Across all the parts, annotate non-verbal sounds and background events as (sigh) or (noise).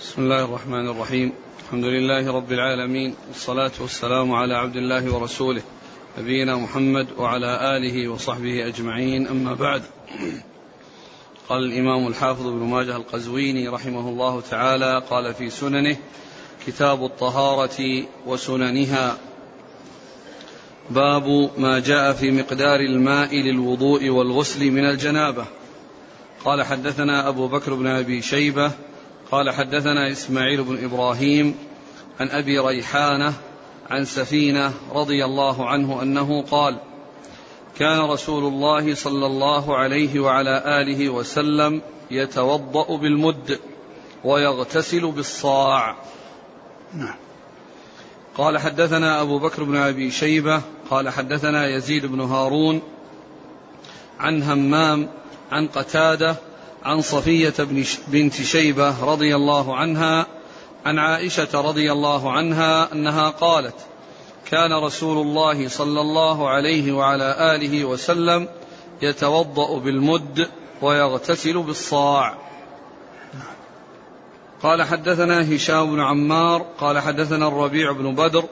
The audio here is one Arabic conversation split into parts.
بسم الله الرحمن الرحيم. الحمد لله رب العالمين. والصلاة والسلام على عبد الله ورسوله نبينا محمد وعلى آله وصحبه أجمعين. أما بعد قال الإمام الحافظ ابن ماجه القزويني رحمه الله تعالى قال في سننه كتاب الطهارة وسننها. باب ما جاء في مقدار الماء للوضوء والغسل من الجنابة. قال حدثنا أبو بكر بن أبي شيبة قال حدثنا إسماعيل بن إبراهيم عن أبي ريحانة عن سفينة رضي الله عنه أنه قال كان رسول الله صلى الله عليه وعلى آله وسلم يتوضأ بالمد ويغتسل بالصاع. نعم. قال حدثنا أبو بكر بن أبي شيبة قال حدثنا يزيد بن هارون عن همام عن قتادة عن صفية بنت شيبة رضي الله عنها عن عائشة رضي الله عنها أنها قالت كان رسول الله صلى الله عليه وعلى آله وسلم يتوضأ بالمد ويغتسل بالصاع. قال حدثنا هشام بن عمار قال حدثنا الربيع بن بدر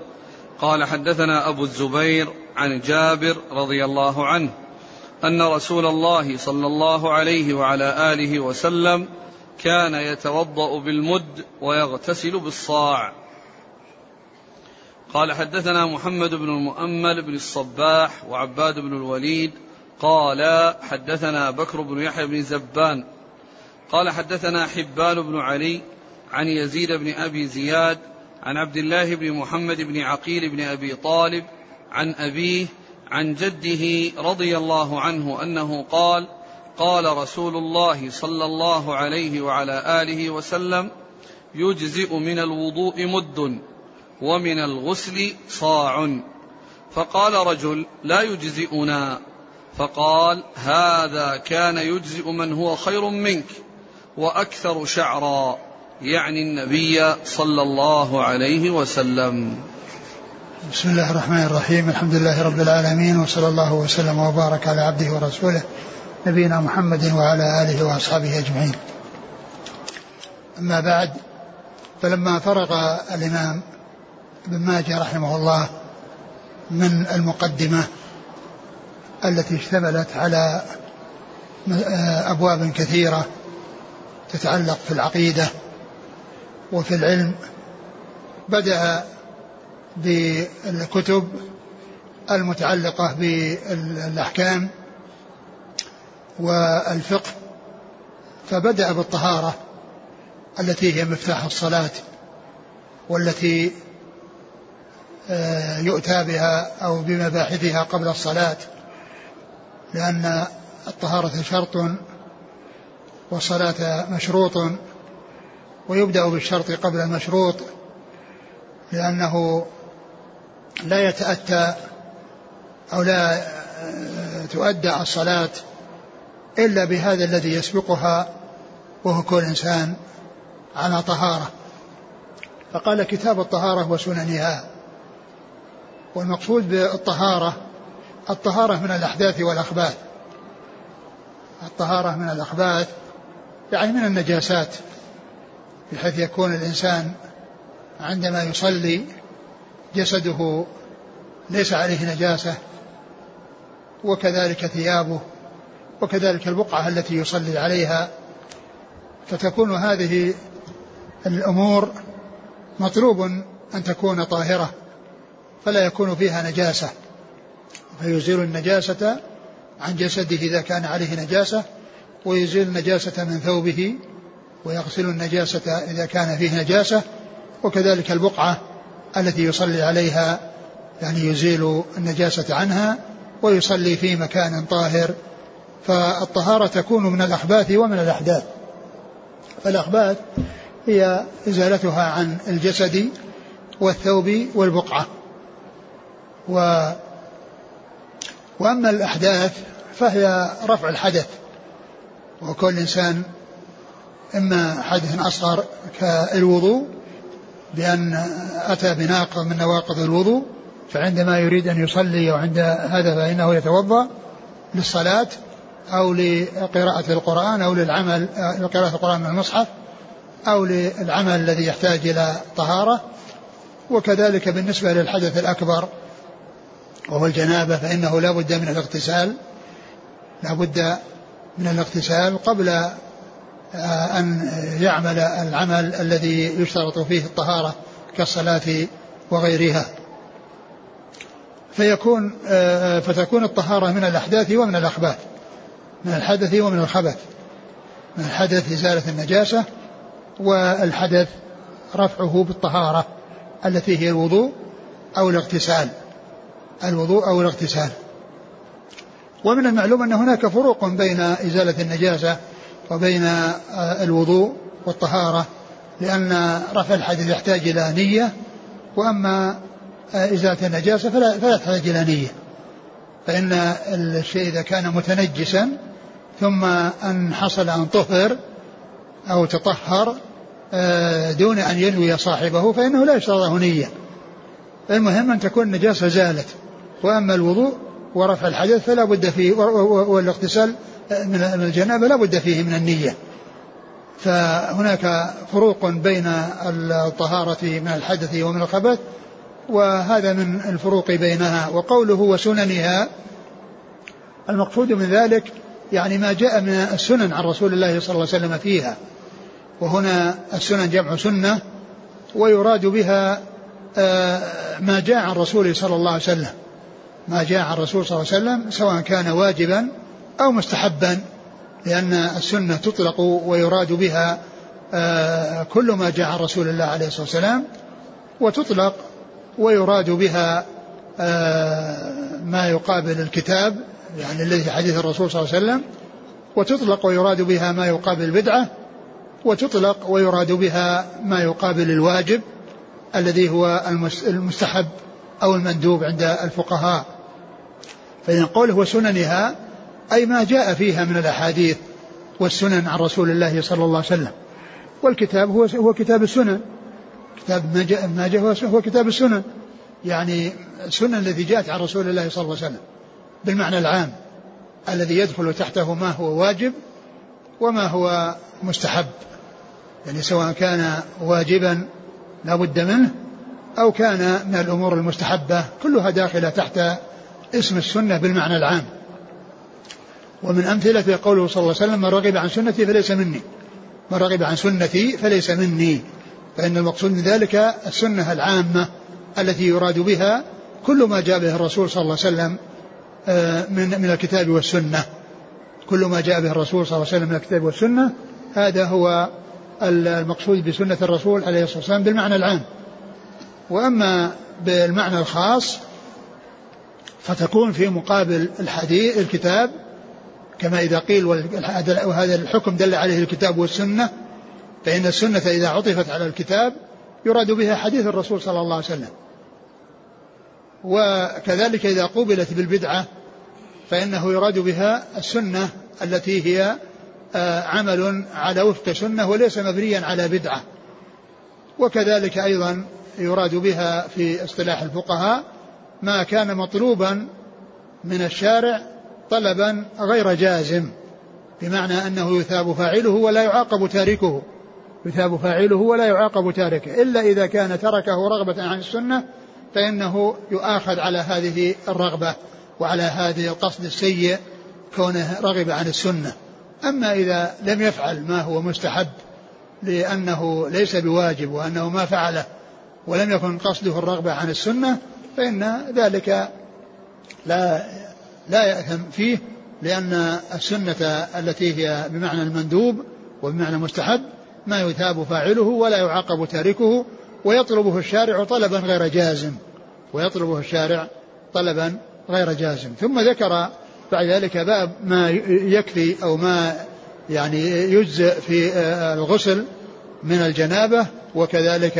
قال حدثنا أبو الزبير عن جابر رضي الله عنه. أن رسول الله صلى الله عليه وعلى آله وسلم كان يتوضأ بالمد ويغتسل بالصاع. قال حدثنا محمد بن المؤمل بن الصباح وعباد بن الوليد. قال حدثنا بكر بن يحيى بن زبان. قال حدثنا حبان بن علي عن يزيد بن أبي زياد عن عبد الله بن محمد بن عقيل بن أبي طالب عن أبيه عن جده رضي الله عنه أنه قال قال رسول الله صلى الله عليه وعلى آله وسلم يجزئ من الوضوء مد ومن الغسل صاع. فقال رجل لا يجزئنا. فقال هذا كان يجزئ من هو خير منك وأكثر شعرا يعني النبي صلى الله عليه وسلم. بسم الله الرحمن الرحيم. الحمد لله رب العالمين وصلى الله وسلم وبارك على عبده ورسوله نبينا محمد وعلى آله وأصحابه أجمعين. أما بعد فلما فرغ الإمام ابن ماجه رحمه الله من المقدمة التي اشتملت على أبواب كثيرة تتعلق في العقيدة وفي العلم بدأ بالكتب المتعلقة بالأحكام والفقه فبدأ بالطهارة التي هي مفتاح الصلاة والتي آه، يؤتى بها أو بمباحثها قبل الصلاة لأن الطهارة شرط والصلاة مشروط ويبدأ بالشرط قبل المشروط لأنه لا يتأتى أو لا تؤدى الصلاة إلا بهذا الذي يسبقها وهو كل إنسان على طهارة. فقال كتاب الطهارة وسننها والمقصود بالطهارة الطهارة من الأحداث والأخباث. الطهارة من الأخباث يعني من النجاسات بحيث يكون الإنسان عندما يصلي جسده ليس عليه نجاسة وكذلك ثيابه وكذلك البقعة التي يصلي عليها فتكون هذه الأمور مطلوب أن تكون طاهرة فلا يكون فيها نجاسة. فيزيل النجاسة عن جسده إذا كان عليه نجاسة ويزيل النجاسة من ثوبه ويغسل النجاسة إذا كان فيه نجاسة وكذلك البقعة التي يصلي عليها يعني يزيل النجاسة عنها ويصلي في مكان طاهر. فالطهارة تكون من الأخباث ومن الأحداث. فالأخباث هي إزالتها عن الجسد والثوب والبقعة. و وأما الأحداث فهي رفع الحدث. وكل إنسان إما حدث أصغر كالوضوء بأن أتى بناقض من نواقض الوضوء فعندما يريد أن يصلي وعند هذا فإنه يتوضأ للصلاة أو لقراءة القرآن أو للعمل لقراءة القرآن من المصحف أو للعمل الذي يحتاج إلى طهارة. وكذلك بالنسبة للحدث الأكبر وهو الجنابة فإنه لا بد من الاغتسال لا بد من الاغتسال قبل أن يعمل العمل الذي يشترط فيه الطهارة كالصلاة وغيرها. فيكون آه، فتكون الطهارة من الأحداث ومن الأخباث من الحدث ومن الخبث من الحدث إزالة النجاسة والحدث رفعه بالطهارة التي هي الوضوء أو الاغتسال الوضوء أو الاغتسال. ومن المعلوم أن هناك فروق بين إزالة النجاسة وبين آه، الوضوء والطهارة لأن رفع الحدث يحتاج إلى نية وأما آه، إزالة النجاسة فلا, فلا تحتاج إلى نية. فإن الشيء إذا كان متنجسا ثم أن حصل أن طهر أو تطهر آه، دون أن ينوي صاحبه فإنه لا يشترط نية. المهم أن تكون النجاسة زالت. وأما الوضوء ورفع الحدث فلا بد فيه والاغتسال من الجنابة لا بد فيه من النية. فهناك فروق بين الطهارة من الحدث ومن الخبث وهذا من الفروق بينها. وقوله وسننها المقصود من ذلك يعني ما جاء من السنن عن رسول الله صلى الله عليه وسلم فيها. وهنا السنن جمع سنة ويراد بها آه، ما جاء عن رسوله صلى الله عليه وسلم. ما جاء عن الرسول صلى الله عليه وسلم سواء كان واجبا أو مستحبا لأن السنة تطلق ويراد بها آه، كل ما جاء عن رسول الله عليه الصلاة والسلام وتطلق ويراد بها آه، ما يقابل الكتاب يعني الذي حديث الرسول صلى الله عليه وسلم وتطلق ويراد بها ما يقابل البدعة وتطلق ويراد بها ما يقابل الواجب الذي هو المستحب أو المندوب عند الفقهاء. فإن قوله وسننها أي ما جاء فيها من الأحاديث والسنن عن رسول الله صلى الله عليه وسلم. والكتاب هو هو كتاب السنن. كتاب ما جاء ما جاء هو كتاب السنن. يعني السنن التي جاءت عن رسول الله صلى الله عليه وسلم. بالمعنى العام. الذي يدخل تحته ما هو واجب وما هو مستحب. يعني سواء كان واجبا لا بد منه أو كان من الأمور المستحبة. كلها داخلة تحت اسم السنة بالمعنى العام. ومن أمثلة قوله صلى الله عليه وسلم من رغب عن سنتي فليس مني. من رغب عن سنتي فليس مني. فإن المقصود من ذلك السنة العامة التي يراد بها كل ما جاء به الرسول صلى الله عليه وسلم آه، من من الكتاب والسنة. كل ما جاء به الرسول صلى الله عليه وسلم من الكتاب والسنة هذا هو المقصود بسنة الرسول عليه الصلاة والسلام بالمعنى العام. وأما بالمعنى الخاص فتكون في مقابل الحديث الكتاب كما إذا قيل وهذا الحكم دل عليه الكتاب والسنة فإن السنة إذا عطفت على الكتاب يراد بها حديث الرسول صلى الله عليه وسلم. وكذلك إذا قوبلت بالبدعة فإنه يراد بها السنة التي هي آه، عمل على وفق سنة وليس مبنيا على بدعة. وكذلك أيضا يراد بها في اصطلاح الفقهاء ما كان مطلوبا من الشارع طلبا غير جازم بمعنى أنه يثاب فاعله ولا يعاقب تاركه. يثاب فاعله ولا يعاقب تاركه. إلا إذا كان تركه رغبة عن السنة فإنه يؤاخذ على هذه الرغبة وعلى هذه القصد السيء كونه رغب عن السنة. أما إذا لم يفعل ما هو مستحب لأنه ليس بواجب وأنه ما فعله ولم يكن قصده الرغبة عن السنة فإن ذلك لا لا يأثم فيه لأن السنة التي هي بمعنى المندوب وبمعنى المستحب ما يثاب فاعله ولا يعاقب تاركه ويطلبه الشارع طلبا غير جازم ويطلبه الشارع طلبا غير جازم. ثم ذكر بعد ذلك باب ما يكفي أو ما يعني يجزئ في الغسل من الجنابة وكذلك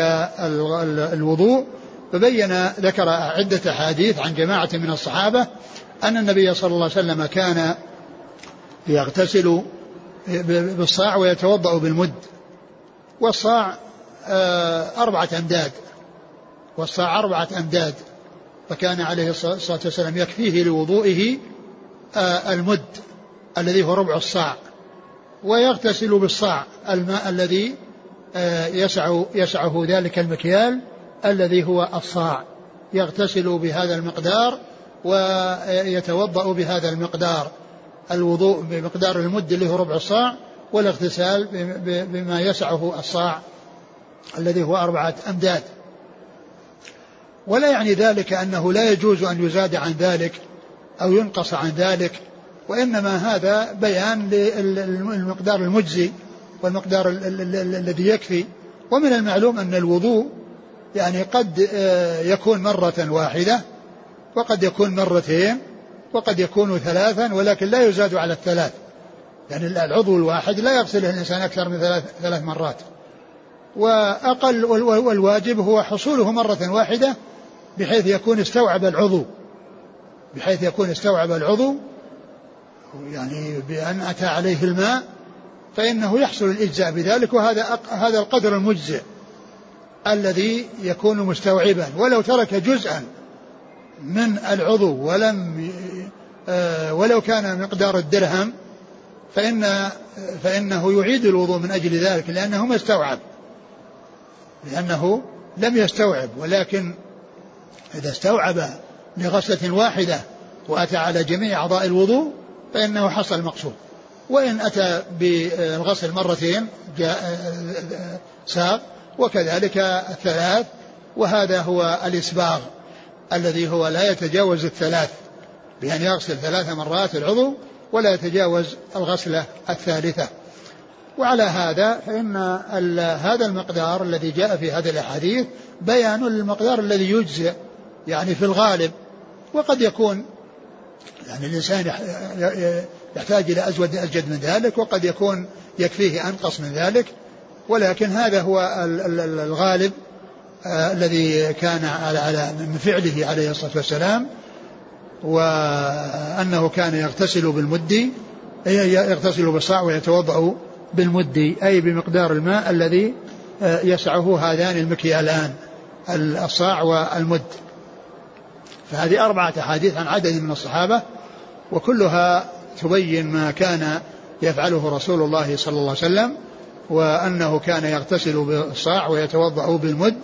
الوضوء. فبين ذكر عدة أحاديث عن جماعة من الصحابة أن النبي صلى الله عليه وسلم كان يغتسل بالصاع ويتوضأ بالمد. والصاع آه، أربعة أمداد. والصاع أربعة أمداد. فكان عليه الصلاة والسلام يكفيه لوضوئه آه، المد الذي هو ربع الصاع. ويغتسل بالصاع الماء الذي آه، يسع يسعه ذلك المكيال الذي هو الصاع. يغتسل بهذا المقدار ويتوضأ بهذا المقدار الوضوء بمقدار المد اللي هو ربع الصاع والاغتسال بما يسعه الصاع الذي هو أربعة أمداد. ولا يعني ذلك أنه لا يجوز أن يزاد عن ذلك أو ينقص عن ذلك وإنما هذا بيان للمقدار المجزي والمقدار الذي يكفي. ومن المعلوم أن الوضوء يعني قد آه، يكون مرة واحدة وقد يكون مرتين وقد يكون ثلاثا ولكن لا يزاد على الثلاث. يعني العضو الواحد لا يغسله الإنسان أكثر من ثلاث, ثلاث مرات. وأقل والواجب هو حصوله مرة واحدة بحيث يكون استوعب العضو. بحيث يكون استوعب العضو يعني بأن أتى عليه الماء فإنه يحصل الإجزاء بذلك وهذا هذا القدر المجزئ الذي يكون مستوعبا. ولو ترك جزءا من العضو ولم آه، ولو كان مقدار الدرهم فإن فإنه يعيد الوضوء من أجل ذلك لأنه ما استوعب. لأنه لم يستوعب ولكن إذا استوعب لغسلة واحدة وأتى على جميع أعضاء الوضوء فإنه حصل المقصود وإن أتى بالغسل مرتين جاء ساق وكذلك الثلاث وهذا هو الإسباغ. الذي هو لا يتجاوز الثلاث بأن يغسل ثلاث مرات العضو ولا يتجاوز الغسلة الثالثة. وعلى هذا فإن هذا المقدار الذي جاء في هذه الأحاديث بيان للمقدار الذي يجزئ يعني في الغالب. وقد يكون يعني الإنسان يحتاج إلى أزود أجد من ذلك وقد يكون يكفيه أنقص من ذلك. ولكن هذا هو الغالب. الذي كان على على من فعله عليه الصلاة والسلام وأنه كان يغتسل بالمد يغتسل بالصاع ويتوضأ بالمد أي بمقدار الماء الذي آه، يسعه هذان المكيالان الصاع والمد. فهذه أربعة أحاديث عن عدد من الصحابة وكلها تبين ما كان يفعله رسول الله صلى الله عليه وسلم وأنه كان يغتسل بالصاع ويتوضأ بالمد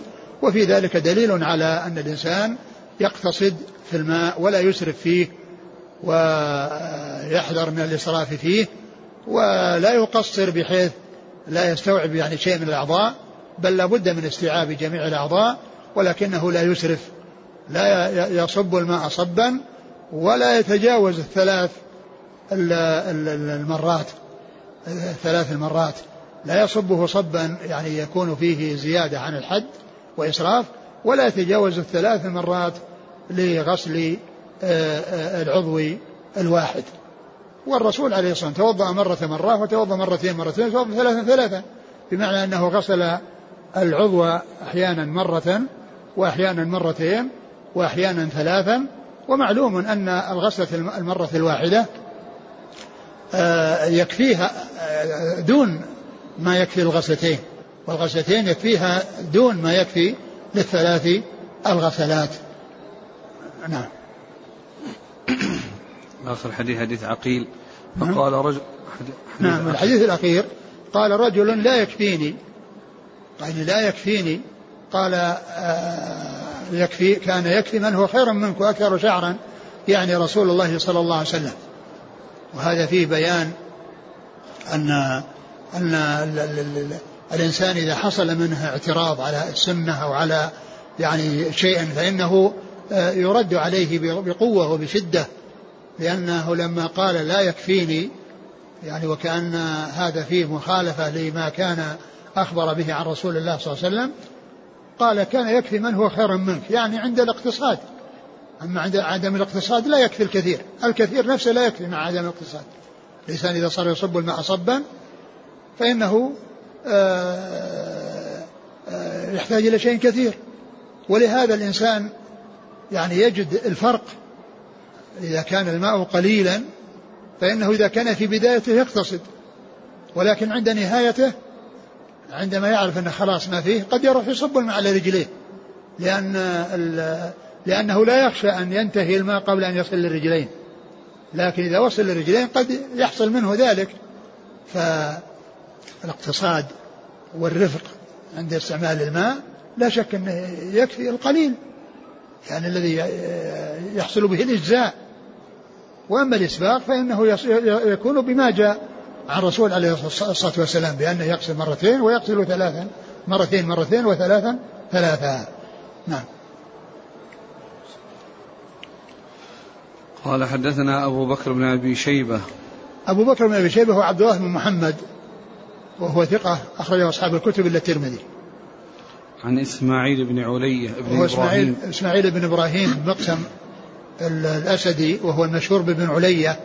وفي ذلك دليل على أن الإنسان يقتصد في الماء ولا يسرف فيه ويحذر من الإسراف فيه ولا يقصر بحيث لا يستوعب يعني شيء من الأعضاء بل لابد من استيعاب جميع الأعضاء ولكنه لا يسرف لا يصب الماء صبا ولا يتجاوز الثلاث المرات ثلاث المرات لا يصبه صبا يعني يكون فيه زيادة عن الحد. وإسراف ولا يتجاوز الثلاث مرات لغسل آه، آه، العضو الواحد. والرسول عليه الصلاة والسلام توضأ مرة مرة وتوضأ مرتين مرتين وتوضأ ثلاثة ثلاثة بمعنى أنه غسل العضو أحيانا مرة وأحيانا مرتين وأحيانا ثلاثا. ومعلوم أن الغسلة المرة الواحدة آه، يكفيها دون ما يكفي الغسلتين. والغسلتين يكفيها دون ما يكفي للثلاث الغسلات. نعم. (coughs) آخر حديث حديث عقيل. نعم. فقال رجل نعم الحديث الأخير قال رجل لا يكفيني. يعني لا يكفيني. قال آه يكفي كان يكفي من هو خير منك وأكثر شعرا يعني رسول الله صلى الله عليه وسلم. وهذا فيه بيان أن أن الإنسان إذا حصل منه اعتراض على السنة أو على يعني شيء فإنه آه، يرد عليه بقوة وبشدة لأنه لما قال لا يكفيني يعني وكأن هذا فيه مخالفة لما كان أخبر به عن رسول الله صلى الله عليه وسلم قال كان يكفي من هو خير منك يعني عند الاقتصاد. أما عند عدم الاقتصاد لا يكفي الكثير الكثير نفسه لا يكفي مع عدم الاقتصاد. الإنسان إذا صار يصب الماء صبا فإنه يحتاج إلى شيء كثير. ولهذا الإنسان يعني يجد الفرق. إذا كان الماء قليلا فإنه إذا كان في بدايته يقتصد. ولكن عند نهايته عندما يعرف أنه خلاص ما فيه قد يروح يصب الماء على رجليه. لأن لأنه لا يخشى أن ينتهي الماء قبل أن يصل للرجلين لكن إذا وصل للرجلين قد يحصل منه ذلك. فالاقتصاد والرفق عند استعمال الماء لا شك أنه يكفي القليل يعني الذي يحصل به الإجزاء. وأما الإسباق فإنه يكون بما جاء عن الرسول عليه الصلاة والسلام بأنه يغسل مرتين ويغسل ثلاثا مرتين مرتين وثلاثا ثلاثا. نعم. قال حدثنا أبو بكر بن أبي شيبة. أبو بكر بن أبي شيبة هو عبد الله بن محمد. وهو ثقة أخرجه أصحاب الكتب إلا الترمذي. عن إسماعيل بن علية بن هو إسماعيل, إسماعيل بن إبراهيم مقسم الأسدي وهو المشهور بابن علية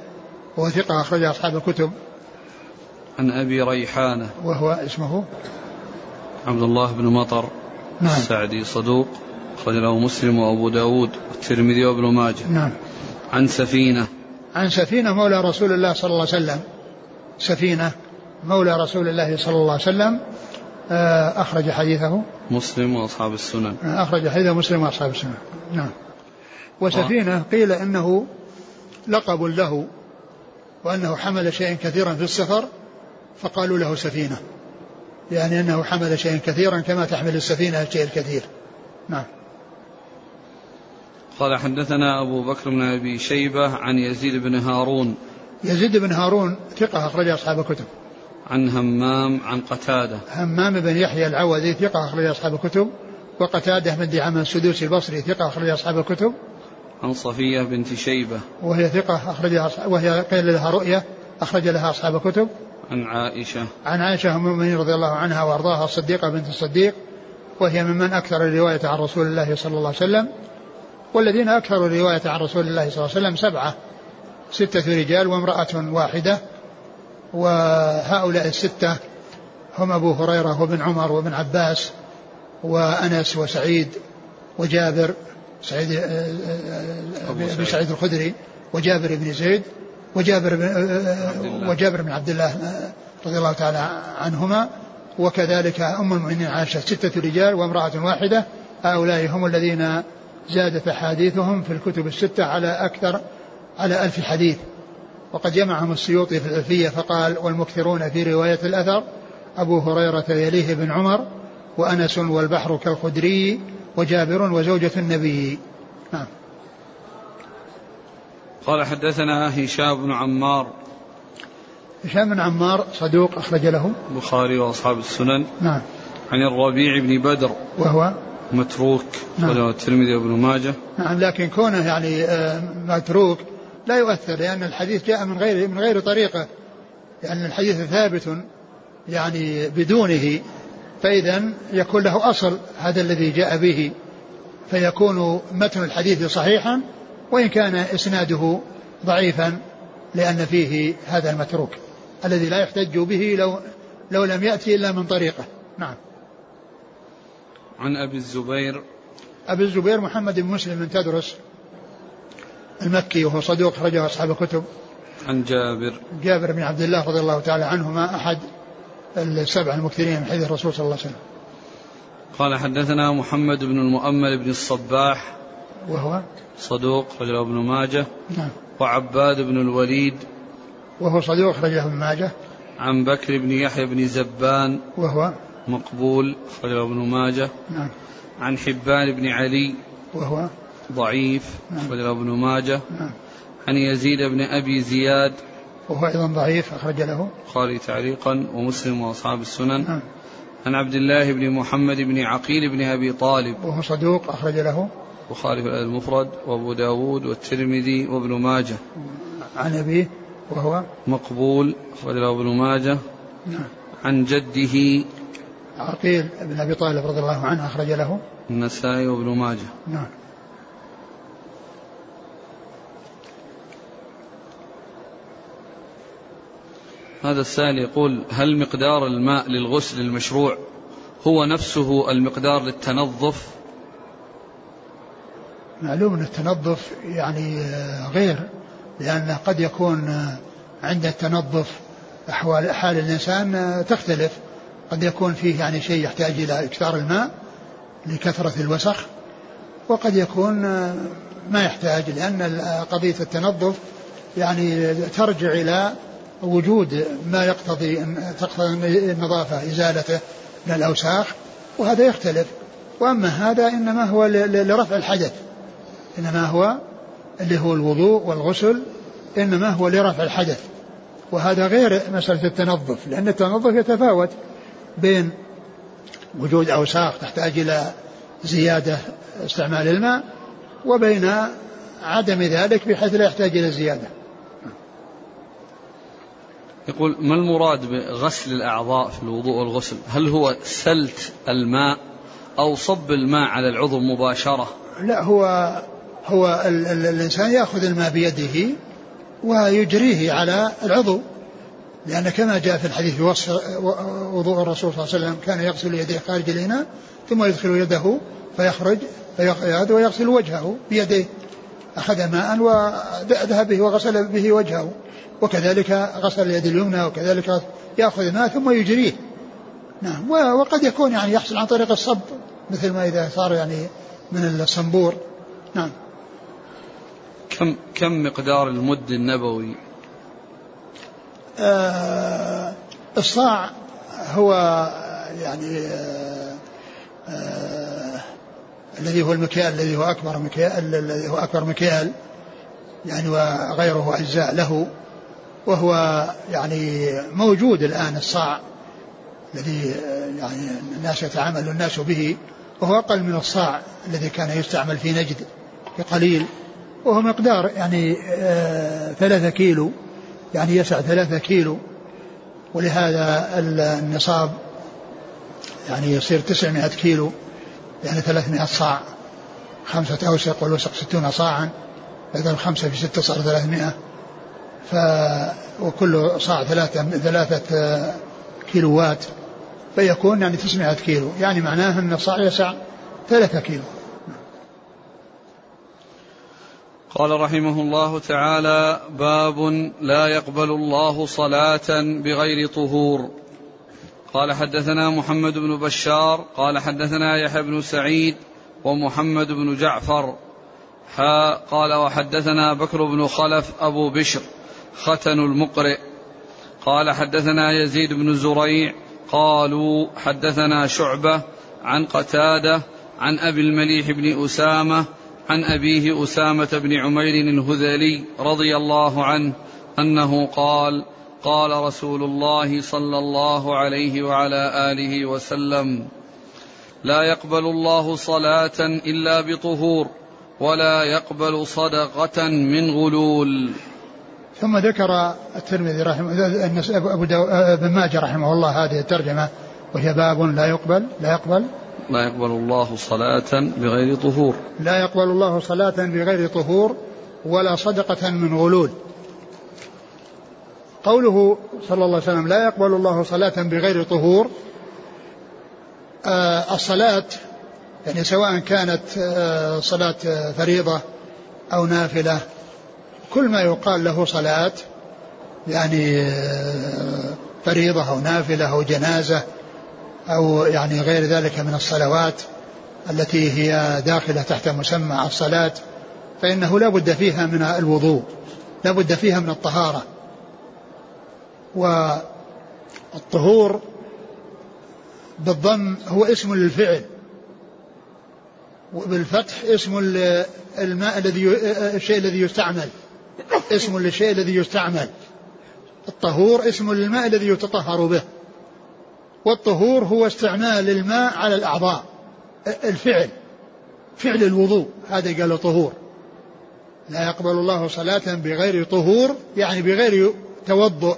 وهو ثقة أخرجه أصحاب الكتب. عن أبي ريحانة. وهو اسمه؟ عبد الله بن مطر. نعم. السعدي صدوق أخرج له مسلم وأبو داود والترمذي وابن ماجه. نعم. عن سفينة. عن سفينة مولى رسول الله صلى الله عليه وسلم. سفينة. مولى رسول الله صلى الله عليه وسلم آه، أخرج حديثه. مسلم وأصحاب السنن. آه، أخرج حديثه مسلم وأصحاب السنن. نعم. وسفينة قيل إنه لقب له وأنه حمل شيئا كثيرا في السفر فقالوا له سفينة. يعني أنه حمل شيئا كثيرا كما تحمل السفينة الشيء الكثير. نعم. قال حدثنا أبو بكر بن أبي شيبة عن يزيد بن هارون. يزيد بن هارون ثقة أخرج أصحاب الكتب. عن همام عن قتادة. همام بن يحيى العوذي ثقة أخرج أصحاب الكتب وقتادة بن دعامة السدوسي البصري ثقة أخرج أصحاب الكتب. عن صفية بنت شيبة. وهي ثقة أخرج وهي قيل لها رؤية أخرج لها أصحاب الكتب. عن عائشة. عن عائشة أم المؤمنين رضي الله عنها وأرضاها الصديقة بنت الصديق. وهي ممن أكثر الرواية عن رسول الله صلى الله عليه وسلم. والذين أكثروا الرواية عن رسول الله صلى الله عليه وسلم سبعة. ستة رجال وامرأة واحدة. وهؤلاء الستة هم أبو هريرة وابن عمر وابن عباس وأنس وسعيد وجابر سعيد آه، آه، آه، بن سعيد. الخدري وجابر بن زيد وجابر بن وجابر بن عبد الله رضي الله تعالى عنهما. وكذلك أم المؤمنين عائشة ستة رجال وامرأة واحدة. هؤلاء هم الذين زادت أحاديثهم في الكتب الستة على أكثر على ألف حديث. وقد جمعهم السيوطي في الألفية فقال والمكثرون في رواية الأثر أبو هريرة يليه بن عمر وأنس والبحر كالخدري وجابر وزوجة النبي. نعم. قال حدثنا هشام بن عمار. هشام بن عمار صدوق أخرج له. البخاري وأصحاب السنن. نعم. عن الربيع بن بدر. وهو؟ متروك. نعم. الترمذي وابن ماجه. نعم لكن كونه يعني آه، متروك لا يؤثر لأن الحديث جاء من غير من غير طريقة. لأن الحديث ثابت يعني بدونه فإذا يكون له أصل هذا الذي جاء به فيكون متن الحديث صحيحا وإن كان إسناده ضعيفا لأن فيه هذا المتروك الذي لا يحتج به لو لو لم يأتي إلا من طريقة. نعم. عن أبي الزبير. أبي الزبير محمد بن مسلم بن تدرس. المكي وهو صدوق أخرجه أصحاب الكتب. عن جابر. جابر بن عبد الله رضي الله تعالى عنهما أحد السبع المكثرين من حديث الرسول صلى الله عليه وسلم. قال حدثنا محمد بن المؤمل بن الصباح. وهو؟ صدوق رجل ابن ماجه. نعم. وعباد بن الوليد. وهو صدوق رجل ابن ماجه. عن بكر بن يحيى بن زبان. وهو؟ مقبول رجل ابن ماجه. نعم. عن حبان بن علي. وهو؟ ضعيف نعم رجل ابن ماجه. نعم عن يزيد بن أبي زياد. وهو أيضا ضعيف أخرج له. البخاري تعليقا ومسلم وأصحاب السنن. نعم. عن عبد الله بن محمد بن عقيل بن أبي طالب. وهو صدوق أخرج له. البخاري في المفرد وأبو داود والترمذي وابن ماجه. عن أبيه وهو مقبول أخرج له ابن ماجه. نعم. عن جده. عقيل بن أبي طالب رضي الله عنه أخرج له. النسائي وابن ماجه. نعم. هذا السائل يقول هل مقدار الماء للغسل المشروع هو نفسه المقدار للتنظف؟ معلوم أن التنظف يعني غير لأنه قد يكون عند التنظف أحوال حال الإنسان تختلف. قد يكون فيه يعني شيء يحتاج إلى إكثار الماء لكثرة الوسخ وقد يكون ما يحتاج لأن قضية التنظف يعني ترجع إلى وجود ما يقتضي تقتضي النظافة إزالته من الأوساخ وهذا يختلف. وأما هذا إنما هو لرفع الحدث. إنما هو اللي هو الوضوء والغسل إنما هو لرفع الحدث. وهذا غير مسألة التنظف لأن التنظف يتفاوت بين وجود أوساخ تحتاج إلى زيادة استعمال الماء وبين عدم ذلك بحيث لا يحتاج إلى زيادة. يقول ما المراد بغسل الأعضاء في الوضوء والغسل؟ هل هو سلت الماء أو صب الماء على العضو مباشرة؟ لا هو هو ال ال الإنسان يأخذ الماء بيده ويجريه على العضو. لأن كما جاء في الحديث وصف وضوء الرسول صلى الله عليه وسلم كان يغسل يديه خارج الإناء ثم يدخل يده فيخرج فيأخذ ويغسل وجهه بيديه أخذ ماء وذهب به وغسل به وجهه. وكذلك غسل اليد اليمنى وكذلك يأخذ ماء ثم يجريه. نعم وقد يكون يعني يحصل عن طريق الصب مثل ما إذا صار يعني من الصنبور. نعم. كم كم مقدار المد النبوي؟ آه الصاع هو يعني آه آه الذي هو المكيال الذي هو أكبر مكيال الذي هو أكبر مكيال يعني وغيره أجزاء له. وهو يعني موجود الآن الصاع الذي يعني الناس يتعامل الناس به وهو أقل من الصاع الذي كان يستعمل في نجد بقليل وهو مقدار يعني آه ثلاثة كيلو يعني يسع ثلاثة كيلو ولهذا النصاب يعني يصير تسعمائة كيلو يعني ثلاثمائة صاع خمسة أوسق والوسق ستون صاعا بدل خمسة في ستة صار ثلاثمائة. ف وكل صاع ثلاثة ثلاثة كيلوات فيكون يعني 900 كيلو يعني معناه أن الصاع يسع ثلاثة كيلو. قال رحمه الله تعالى باب لا يقبل الله صلاة بغير طهور. قال حدثنا محمد بن بشار قال حدثنا يحيى بن سعيد ومحمد بن جعفر. قال وحدثنا بكر بن خلف أبو بشر. ختن المقرئ. قال حدثنا يزيد بن زريع قالوا حدثنا شعبة عن قتادة عن أبي المليح بن أسامة عن أبيه أسامة بن عمير الهذلي رضي الله عنه أنه قال قال رسول الله صلى الله عليه وعلى آله وسلم لا يقبل الله صلاة إلا بطهور ولا يقبل صدقة من غلول. ثم ذكر الترمذي رحمه ابو ابن ماجه رحمه الله هذه الترجمة وهي باب لا يقبل لا يقبل لا يقبل الله صلاة بغير طهور. لا يقبل الله صلاة بغير طهور ولا صدقة من غلول. قوله صلى الله عليه وسلم لا يقبل الله صلاة بغير طهور آه الصلاة يعني سواء كانت آه صلاة فريضة أو نافلة كل ما يقال له صلاة يعني فريضة أو نافلة أو جنازة أو يعني غير ذلك من الصلوات التي هي داخلة تحت مسمى الصلاة فإنه لا بد فيها من الوضوء لا بد فيها من الطهارة. والطهور بالضم هو اسم للفعل وبالفتح اسم الماء الذي الشيء الذي يستعمل. اسم للشيء الذي يستعمل. الطهور اسم للماء الذي يتطهر به. والطهور هو استعمال الماء على الأعضاء. الفعل. فعل الوضوء. هذا قال طهور. لا يقبل الله صلاة بغير طهور يعني بغير توضؤ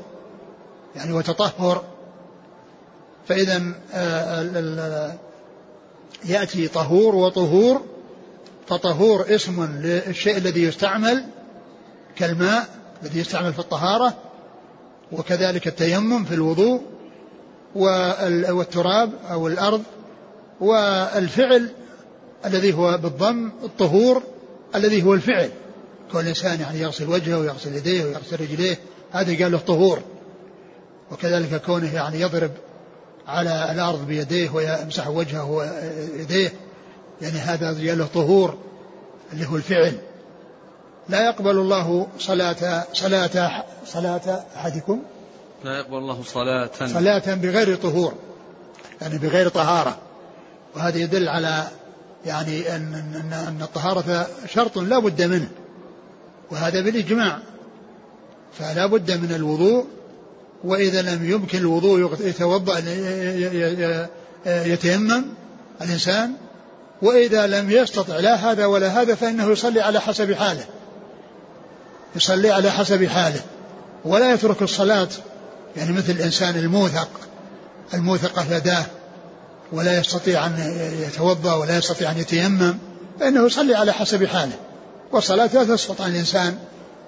يعني وتطهر. فإذا آه، يأتي طهور وطهور فطهور اسم للشيء الذي يستعمل كالماء الذي يستعمل في الطهارة وكذلك التيمم في الوضوء والتراب أو الأرض والفعل الذي هو بالضم الطهور الذي هو الفعل. كل إنسان يعني يغسل وجهه ويغسل يديه ويغسل رجليه هذا قال له طهور. وكذلك كونه يعني يضرب على الأرض بيديه ويمسح وجهه ويديه يعني هذا قال له طهور اللي هو الفعل. لا يقبل الله صلاة صلاة صلاة أحدكم؟ لا يقبل الله صلاة. صلاة بغير طهور يعني بغير طهارة. وهذا يدل على يعني أن, أن, أن الطهارة شرط لا بد منه. وهذا بالإجماع. فلا بد من الوضوء وإذا لم يمكن الوضوء يتوضأ يتيمم الإنسان وإذا لم يستطع لا هذا ولا هذا فإنه يصلي على حسب حاله. يصلي على حسب حاله. ولا يترك الصلاة يعني مثل الإنسان الموثق الموثقة يداه ولا يستطيع أن يتوضأ ولا يستطيع أن يتيمم فإنه يصلي على حسب حاله. والصلاة لا تسقط عن الإنسان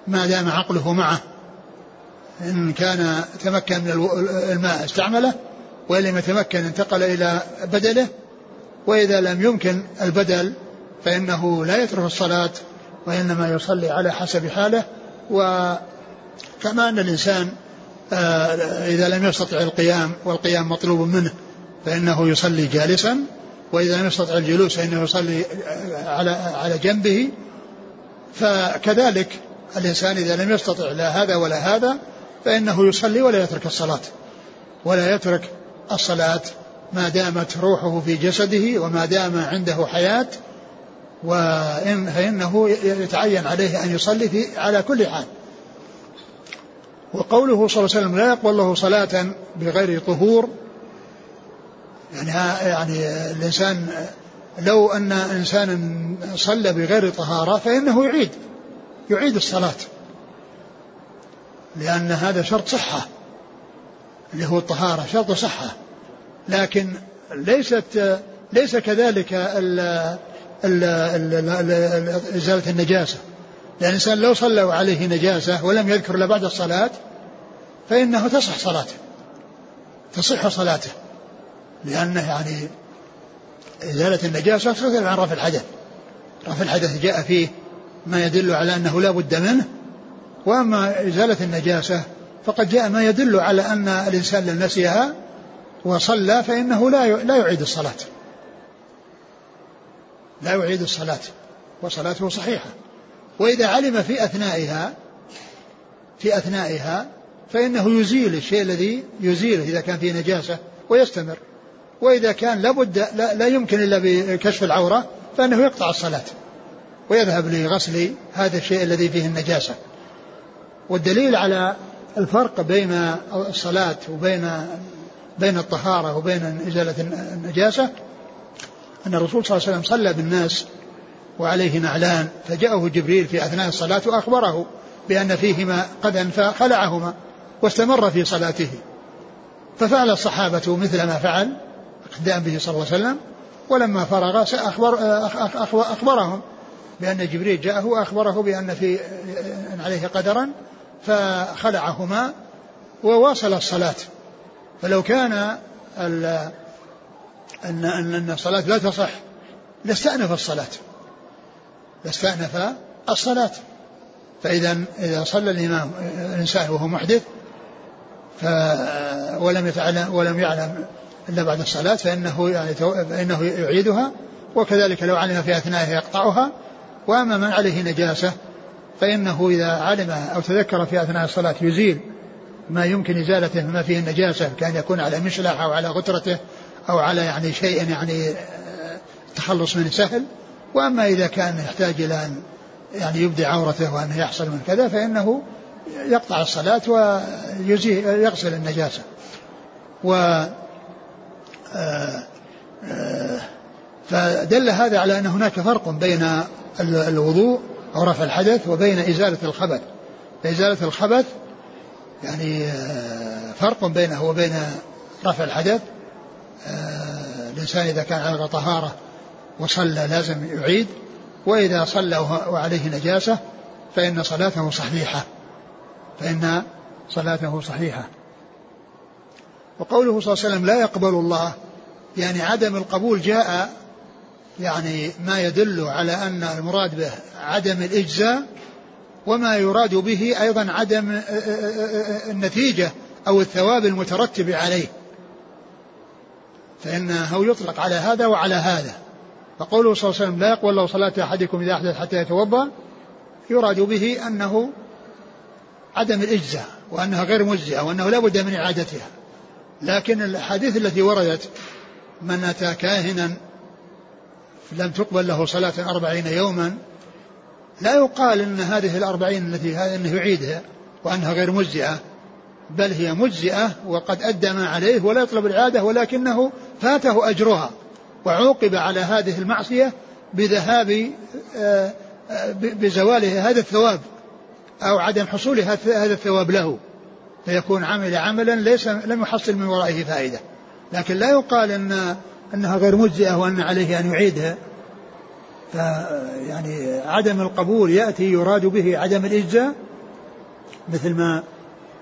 ما دام عقله معه. إن كان تمكن من الماء استعمله وإن لم يتمكن انتقل إلى بدله وإذا لم يمكن البدل فإنه لا يترك الصلاة وإنما يصلي على حسب حاله. وكما أن الإنسان آه، إذا لم يستطع القيام والقيام مطلوب منه فإنه يصلي جالسا وإذا لم يستطع الجلوس فإنه يصلي على على جنبه. فكذلك الإنسان إذا لم يستطع لا هذا ولا هذا فإنه يصلي ولا يترك الصلاة ولا يترك الصلاة ما دامت روحه في جسده وما دام عنده حياة. وإن فإنه يتعين عليه أن يصلي في على كل حال. وقوله صلى الله عليه وسلم لا يقبل الله صلاة بغير طهور. يعني يعني الإنسان لو أن إنسانا صلى بغير طهارة فإنه يعيد يعيد الصلاة. لأن هذا شرط صحة. اللي هو الطهارة شرط صحة. لكن ليست ليس كذلك ال ال ال إزالة النجاسة. لأن الإنسان لو صلى عليه نجاسة ولم يذكر إلا بعد الصلاة فإنه تصح صلاته. تصح صلاته. لأنه يعني إزالة النجاسة تختلف عن رفع الحدث. رفع الحدث جاء فيه ما يدل على أنه لا بد منه. وأما إزالة النجاسة فقد جاء ما يدل على أن الإنسان لو نسيها وصلى فإنه لا لا يعيد الصلاة. لا يعيد الصلاة وصلاته صحيحة. وإذا علم في أثنائها في أثنائها فإنه يزيل الشيء الذي يزيله إذا كان فيه نجاسة ويستمر. وإذا كان لابد لا, لا يمكن إلا بكشف العورة فإنه يقطع الصلاة ويذهب لغسل هذا الشيء الذي فيه النجاسة. والدليل على الفرق بين الصلاة وبين بين الطهارة وبين إزالة النجاسة أن الرسول صلى الله عليه وسلم صلى بالناس وعليه نعلان فجاءه جبريل في أثناء الصلاة وأخبره بأن فيهما قدا فخلعهما واستمر في صلاته. ففعل الصحابة مثل ما فعل اقتداء به صلى الله عليه وسلم ولما فرغ أخبر أخبرهم بأن جبريل جاءه وأخبره بأن في عليه قدرا فخلعهما وواصل الصلاة. فلو كان أن أن الصلاة لا تصح. لاستأنف الصلاة. لاستأنف الصلاة. فإذا إذا صلى الإمام الإنسان وهو محدث ف ولم يتعلم ولم يعلم إلا بعد الصلاة فإنه يعني فإنه يعيدها. وكذلك لو علم في أثنائها يقطعها. وأما من عليه نجاسة فإنه إذا علم أو تذكر في أثناء الصلاة يزيل ما يمكن إزالته مما فيه النجاسة كأن يكون على مشلح أو على غترته. أو على يعني شيء يعني آه، التخلص منه سهل. وأما إذا كان يحتاج إلى أن يعني يبدي عورته وأنه يحصل من كذا فإنه يقطع الصلاة ويزيل يغسل النجاسة. و آه، آه، فدل هذا على أن هناك فرق بين الوضوء أو رفع الحدث وبين إزالة الخبث. فإزالة الخبث يعني فرق بينه وبين رفع الحدث. الإنسان إذا كان على طهارة وصلى لازم يعيد وإذا صلى وعليه نجاسة فإن صلاته صحيحة. فإن صلاته صحيحة. وقوله صلى الله عليه وسلم لا يقبل الله يعني عدم القبول جاء يعني ما يدل على أن المراد به عدم الإجزاء وما يراد به أيضا عدم النتيجة أو الثواب المترتب عليه. فإنه يطلق على هذا وعلى هذا. فقوله صلى الله عليه وسلم لا يقبل الله صلاة أحدكم إذا أحدث حتى يتوضأ يراد به أنه عدم الإجزاء وأنها غير مجزئة وأنه لا بد من إعادتها. لكن الأحاديث التي وردت من أتى كاهنا لم تقبل له صلاة أربعين يوما لا يقال أن هذه الأربعين التي أنه يعيدها وأنها غير مجزئة. بل هي مجزئة وقد أدى ما عليه ولا يطلب العادة ولكنه فاته أجرها وعوقب على هذه المعصية بذهاب آه، آه، بزواله هذا الثواب أو عدم حصول هذا الثواب له. فيكون عمل عملا ليس لم يحصل من ورائه فائدة. لكن لا يقال أن أنها غير مجزئة وأن عليه أن يعيدها. فيعني عدم القبول يأتي يراد به عدم الإجزاء مثل ما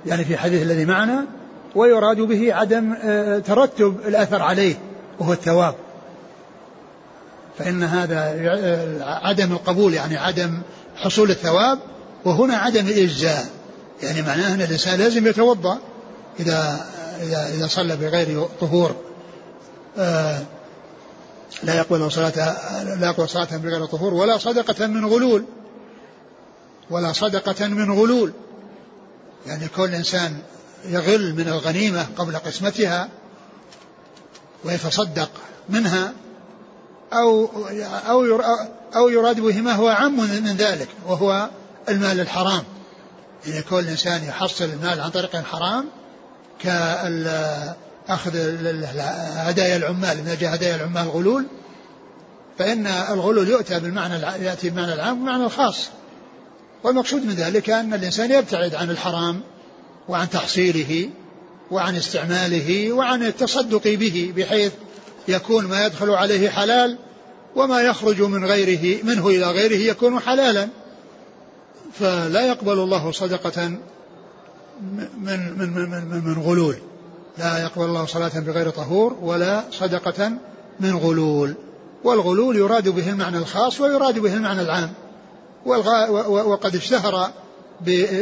يعني في الحديث الذي معنا ويراد به عدم آه، ترتب الأثر عليه وهو الثواب. فإن هذا آه، عدم القبول يعني عدم حصول الثواب وهنا عدم الإجزاء يعني معناه أن الإنسان لازم يتوضأ إذا إذا إذا صلى بغير طهور. آه لا يقبل صلاة لا يقبل صلاة بغير طهور ولا صدقة من غلول. ولا صدقة من غلول. يعني كل إنسان يغل من الغنيمة قبل قسمتها ويتصدق منها أو أو أو يراد به ما هو عام من ذلك وهو المال الحرام. يعني كل إنسان يحصل المال عن طريق حرام كأخذ هدايا العمال إذا جاء هدايا العمال غلول فإن الغلول يؤتى بالمعنى يأتي بالمعنى العام والمعنى الخاص. والمقصود من ذلك أن الإنسان يبتعد عن الحرام وعن تحصيله وعن استعماله وعن التصدق به بحيث يكون ما يدخل عليه حلال وما يخرج من غيره منه إلى غيره يكون حلالا. فلا يقبل الله صدقة من من من من, من غلول. لا يقبل الله صلاة بغير طهور ولا صدقة من غلول. والغلول يراد به المعنى الخاص ويراد به المعنى العام. وقد اشتهر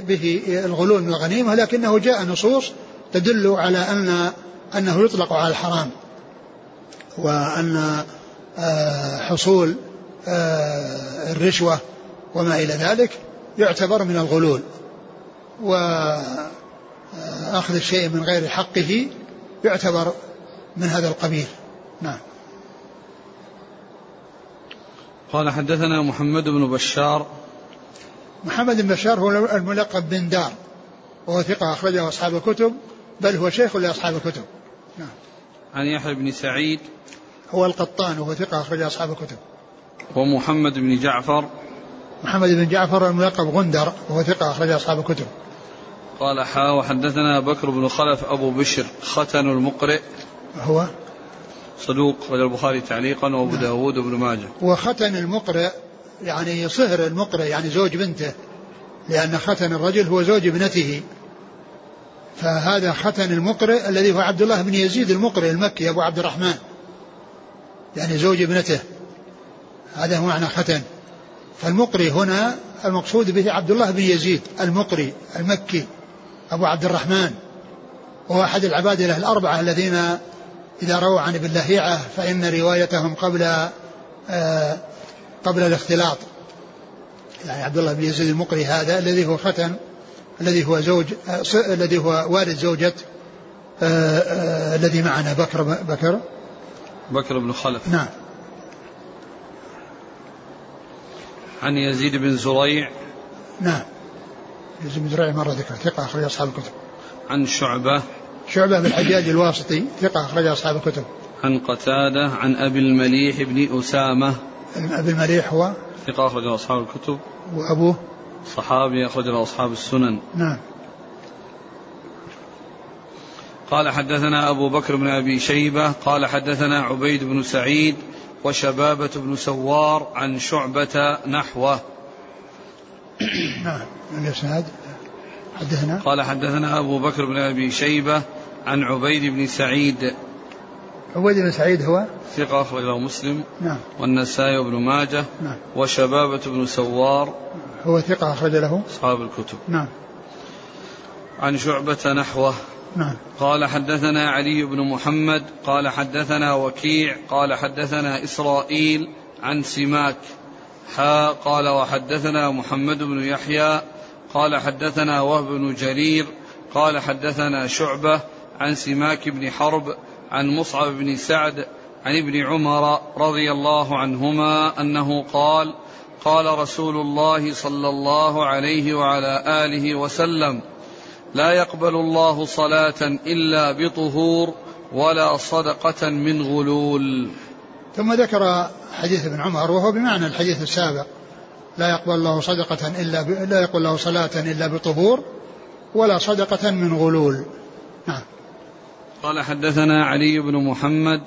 به الغلول من الغنيمة لكنه جاء نصوص تدل على أن أنه يطلق على الحرام وأن آه، حصول آه، الرشوة وما إلى ذلك يعتبر من الغلول وأخذ الشيء من غير حقه يعتبر من هذا القبيل. نعم. قال حدثنا محمد بن بشار. محمد بن بشار هو الملقب بن دار وهو ثقة أخرجه أصحاب الكتب بل هو شيخ لأصحاب الكتب. نعم. عن يحيى بن سعيد. هو القطان وهو ثقة أخرجه أصحاب الكتب. ومحمد بن جعفر. محمد بن جعفر الملقب غندر وهو ثقة أخرج أصحاب الكتب. قال حا وحدثنا بكر بن خلف أبو بشر ختن المقرئ. هو؟ صدوق رجل البخاري تعليقا وأبو. داود وابن ماجه. وختن المقرئ يعني صهر المقرئ يعني زوج بنته لأن ختن الرجل هو زوج ابنته. فهذا ختن المقرئ الذي هو عبد الله بن يزيد المقرئ المكي أبو عبد الرحمن. يعني زوج ابنته. هذا هو معنى ختن. فالمقري هنا المقصود به عبد الله بن يزيد المقري المكي أبو عبد الرحمن. وهو أحد العبادلة الأربعة الذين إذا رووا عن ابن لهيعة فإن روايتهم قبل آه قبل الاختلاط. يعني عبد الله بن يزيد المقري هذا الذي هو ختن الذي هو زوج آه الذي هو والد زوجة آه الذي معنا بكر بكر. بكر بن خلف. نعم. عن يزيد بن زريع. نعم. يزيد بن زريع مرة ذكر ثقة أخرج أصحاب الكتب. عن شعبة. شعبة بن الحجاج الواسطي ثقة أخرج أصحاب الكتب. عن قتادة عن أبي المليح بن أسامة. أبي المليح هو ثقة أخرج أصحاب الكتب. وأبوه صحابي أخرج أصحاب السنن. نعم. قال حدثنا أبو بكر بن أبي شيبة. قال حدثنا عبيد بن سعيد وشبابة بن سوار عن شعبة نحوه. نعم. الإسناد. حدثنا. قال حدثنا أبو بكر بن أبي شيبة عن عبيد بن سعيد. عبيد بن سعيد هو؟ ثقة أخرجه مسلم. نعم. والنسائي وابن ماجه. نعم. وشبابة بن سوار. هو ثقة أخرج له؟ أصحاب الكتب. نعم. عن شعبة نحوه. نعم. قال حدثنا علي بن محمد. قال حدثنا وكيع. قال حدثنا إسرائيل عن سماك. حا. قال وحدثنا محمد بن يحيى. قال حدثنا وهب بن جرير. قال حدثنا شعبة. عن سماك بن حرب عن مصعب بن سعد عن ابن عمر رضي الله عنهما أنه قال قال رسول الله صلى الله عليه وعلى آله وسلم لا يقبل الله صلاة إلا بطهور ولا صدقة من غلول. ثم ذكر حديث ابن عمر وهو بمعنى الحديث السابق لا يقبل الله صدقة إلا ب... لا يقبل الله صلاة إلا بطهور ولا صدقة من غلول. نعم. قال حدثنا علي بن محمد.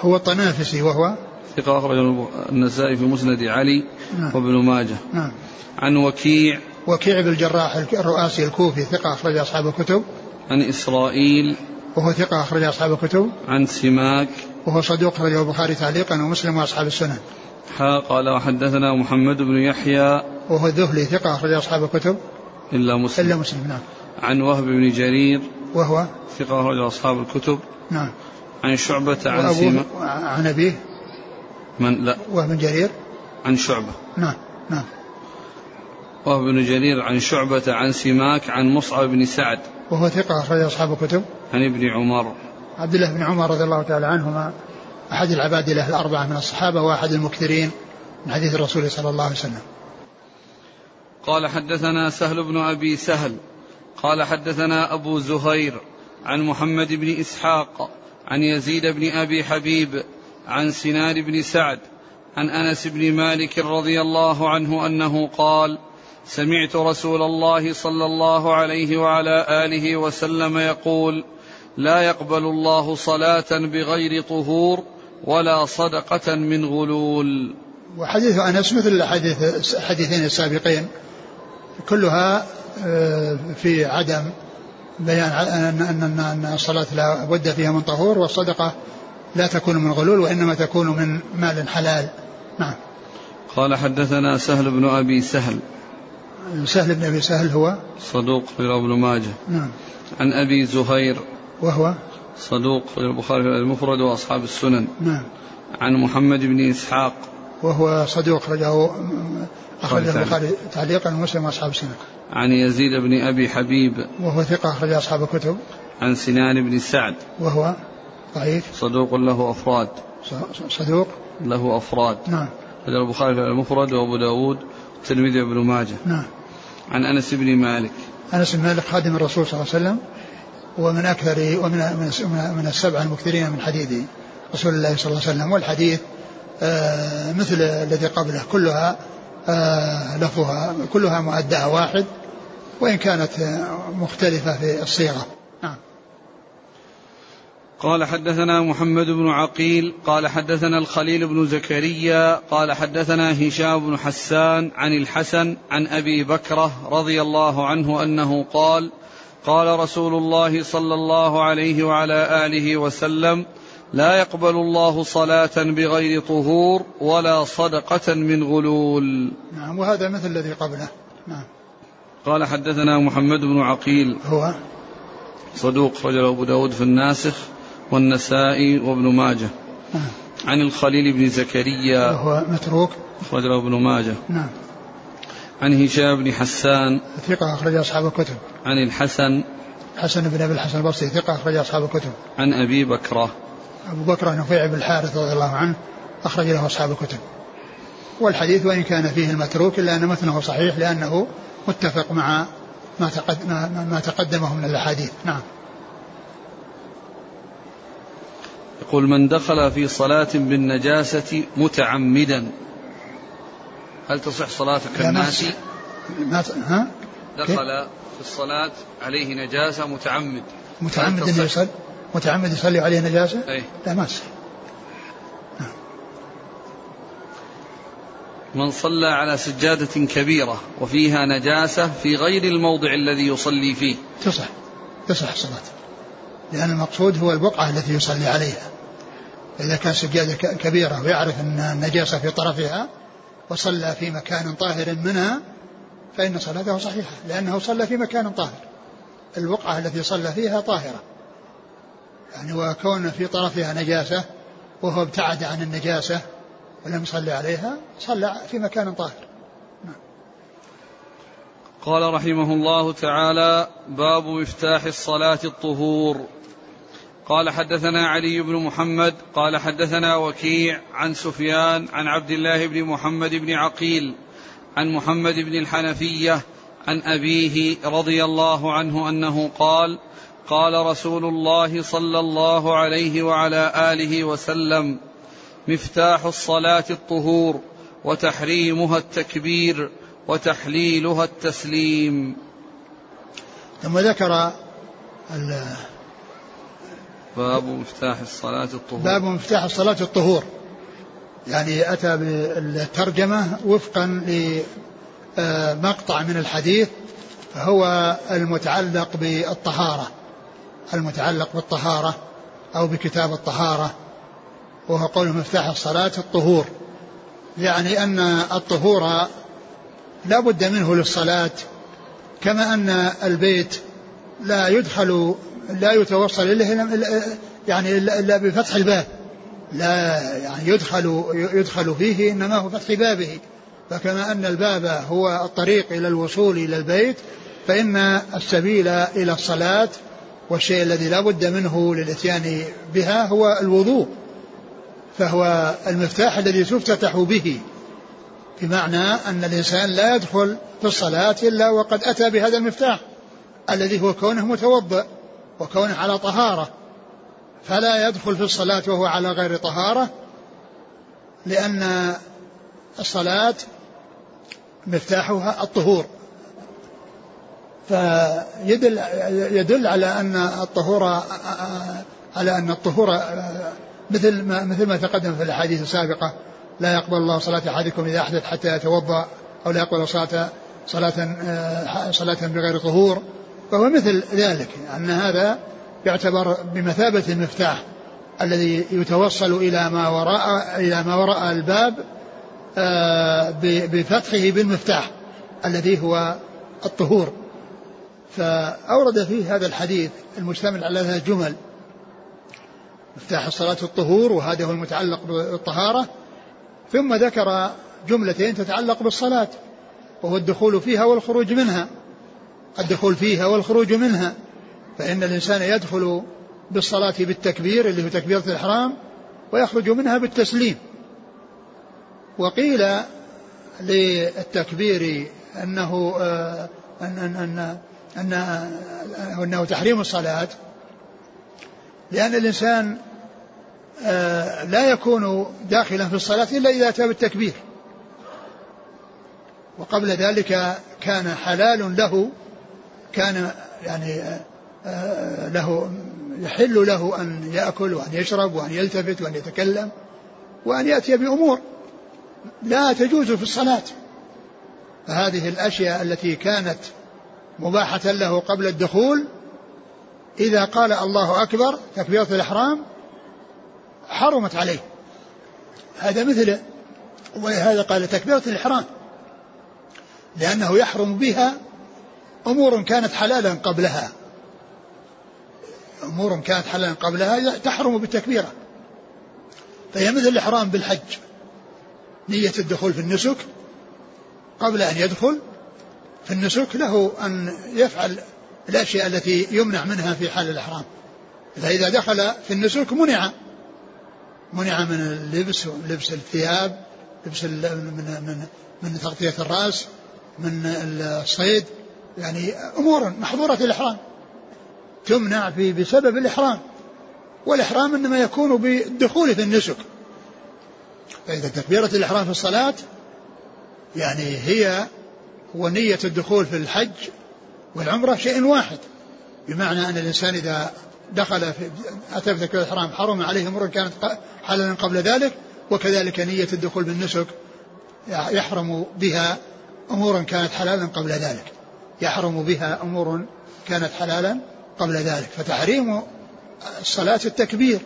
هو الطنافسي وهو ثقة أخرج النسائي في مسند علي نعم. وابن ماجه. نعم. عن وكيع. وكيع بن الجراح الرؤاسي الكوفي ثقة أخرج أصحاب الكتب. عن إسرائيل. وهو ثقة أخرج أصحاب الكتب. عن سماك. وهو صدوق أخرجه البخاري تعليقا ومسلم وأصحاب السنن. حا قال وحدثنا محمد بن يحيى. وهو الذهلي ثقة أخرج أصحاب الكتب. إلا مسلم. إلا مسلم نعم. عن وهب بن جرير. وهو ثقة أخرج أصحاب الكتب. نعم. عن شعبة عن سماك عن أبيه. من؟ لا. وهو بن جرير. عن شعبة. نعم نعم. وهب بن جرير. عن شعبة عن سماك عن مصعب بن سعد. وهو ثقة أخرج أصحاب الكتب. عن ابن عمر. عبد الله بن عمر رضي الله تعالى عنهما أحد العبادلة الأربعة من الصحابة وأحد المكثرين من حديث الرسول صلى الله عليه وسلم. قال حدثنا سهل بن أبي سهل. قال حدثنا أبو زهير عن محمد بن إسحاق عن يزيد بن أبي حبيب عن سنان بن سعد عن أنس بن مالك رضي الله عنه أنه قال سمعت رسول الله صلى الله عليه وعلى آله وسلم يقول لا يقبل الله صلاة بغير طهور ولا صدقة من غلول. وحديث أنس مثل الحديث الحديثين السابقين كلها في عدم بيان أن أن أن الصلاة لا بد فيها من طهور والصدقة لا تكون من غلول وإنما تكون من مال حلال. نعم. قال حدثنا سهل بن أبي سهل. سهل بن أبي سهل هو؟ صدوق في ابن ماجه. نعم. عن أبي زهير. وهو؟ صدوق في البخاري المفرد وأصحاب السنن. نعم. عن محمد بن إسحاق. وهو صدوق أخرجه أخرجه. البخاري تعليقا ومسلم وأصحاب السنة. عن يزيد بن أبي حبيب. وهو ثقة أخرج أصحاب الكتب. عن سنان بن سعد. وهو ضعيف. صدوق له أفراد. صدوق. له أفراد. نعم. هذا البخاري في المفرد وأبو داود والترمذي وابن ماجه. نعم. عن أنس بن مالك. أنس بن مالك خادم الرسول صلى الله عليه وسلم ومن أكثر ومن من, من السبعة المكثرين من حديث رسول الله صلى الله عليه وسلم. والحديث مثل الذي قبله كلها آه لفظها كلها مؤداها واحد وإن كانت آه، مختلفة في الصيغة. نعم. قال حدثنا محمد بن عقيل قال حدثنا الخليل بن زكريا قال حدثنا هشام بن حسان عن الحسن عن أبي بكرة رضي الله عنه أنه قال قال رسول الله صلى الله عليه وعلى آله وسلم لا يقبل الله صلاة بغير طهور ولا صدقة من غلول. نعم وهذا مثل الذي قبله. نعم. قال حدثنا محمد بن عقيل. هو؟ صدوق رجل أبو داود في الناسخ والنسائي وابن ماجه. نعم. عن الخليل بن زكريا. وهو متروك؟ أخرج له ابن ماجه. نعم. عن هشام بن حسان. ثقة أخرج أصحاب الكتب. عن الحسن. حسن بن أبي الحسن البصري ثقة أخرج أصحاب الكتب. عن أبي بكرة. أبو بكر نفيع بن الحارث رضي الله عنه أخرج له أصحاب الكتب. والحديث وإن كان فيه المتروك إلا أن متنه صحيح لأنه متفق مع ما, تقد ما, تقدمه من الأحاديث. نعم. يقول من دخل في صلاة بالنجاسة متعمدا. هل تصح صلاتك لا، ما ها؟ دخل في الصلاة عليه نجاسة متعمد. متعمد أن تصح؟ متعمد يصلي عليه نجاسة؟ أي. لا ما تصح من صلى على سجادة كبيرة وفيها نجاسة في غير الموضع الذي يصلي فيه. تصح. تصح الصلاة. لأن المقصود هو البقعة التي يصلي عليها. إذا كان سجادة كبيرة ويعرف أن النجاسة في طرفها وصلى في مكان طاهر منها فإن صلاته صحيحة لأنه صلى في مكان طاهر. البقعة التي صلى فيها طاهرة. يعني وكون في طرفها نجاسة وهو ابتعد عن النجاسة ولم يصلي عليها صلى في مكان طاهر. قال رحمه الله تعالى باب مفتاح الصلاة الطهور. قال حدثنا علي بن محمد قال حدثنا وكيع عن سفيان عن عبد الله بن محمد بن عقيل عن محمد بن الحنفية عن أبيه رضي الله عنه أنه قال قال رسول الله صلى الله عليه وعلى آله وسلم مفتاح الصلاة الطهور وتحريمها التكبير وتحليلها التسليم. ثم ذكر باب مفتاح الصلاة الطهور. باب مفتاح الصلاة الطهور. يعني أتى بالترجمة وفقا لمقطع من الحديث هو المتعلق بالطهارة. المتعلق بالطهارة أو بكتاب الطهارة وهو قول مفتاح الصلاة الطهور. يعني أن الطهور لا بد منه للصلاة كما أن البيت لا يدخل لا يتوصل إليه يعني إلا بفتح الباب. لا يعني يدخل يدخل فيه إنما هو فتح بابه. فكما أن الباب هو الطريق إلى الوصول إلى البيت فإن السبيل إلى الصلاة والشيء الذي لا بد منه للإتيان بها هو الوضوء فهو المفتاح الذي تفتتح به بمعنى أن الإنسان لا يدخل في الصلاة إلا وقد أتى بهذا المفتاح الذي هو كونه متوضئ وكونه على طهارة فلا يدخل في الصلاة وهو على غير طهارة لأن الصلاة مفتاحها الطهور. فيدل يدل على أن الطهور على أن الطهور مثل ما مثل ما تقدم في الأحاديث السابقة. لا يقبل الله صلاة أحدكم إذا أحدث حتى يتوضأ أو لا يقبل صلاة آه، صلاة بغير طهور. فهو مثل ذلك أن هذا يعتبر بمثابة المفتاح الذي يتوصل إلى ما وراء إلى ما وراء الباب آه، بفتحه بالمفتاح الذي هو الطهور. فأورد فيه هذا الحديث المشتمل على ثلاث جمل. مفتاح الصلاة الطهور وهذا هو المتعلق بالطهارة. ثم ذكر جملتين تتعلق بالصلاة وهو الدخول فيها والخروج منها. الدخول فيها والخروج منها. فإن الإنسان يدخل بالصلاة بالتكبير اللي هو تكبيرة الإحرام ويخرج منها بالتسليم. وقيل للتكبير أنه آه، أن أن أن, أن أنه تحريم الصلاة لأن الإنسان آه، لا يكون داخلا في الصلاة إلا إذا أتى بالتكبير. وقبل ذلك كان حلال له كان يعني آه، له يحل له أن يأكل وأن يشرب وأن يلتفت وأن يتكلم وأن يأتي بأمور لا تجوز في الصلاة. فهذه الأشياء التي كانت مباحة له قبل الدخول. إذا قال الله أكبر تكبيرة الإحرام حرمت عليه. هذا مثل ولهذا قال تكبيرة الإحرام. لأنه يحرم بها أمور كانت حلالا قبلها. أمور كانت حلالا قبلها تحرم بالتكبيرة. فهي مثل الإحرام بالحج. نية الدخول في النسك قبل أن يدخل. في النسك له أن يفعل الأشياء التي يمنع منها في حال الإحرام. فإذا دخل في النسك منع. منع من اللبس لبس الثياب لبس من من من تغطية الرأس من الصيد. يعني أمور محظورة الإحرام. تمنع في بسبب الإحرام. والإحرام إنما يكون بالدخول في النسك. فإذا تكبيرة الإحرام في الصلاة يعني هي هو نية الدخول في الحج والعمرة شيء واحد. بمعنى أن الإنسان إذا دخل في أتى بتكبيرة الإحرام حرم عليه أمور كانت حلالا قبل ذلك وكذلك نية الدخول بالنسك يحرم بها أمورا كانت حلالا قبل ذلك. يحرم بها أمور كانت حلالا قبل ذلك. فتحريم الصلاة التكبير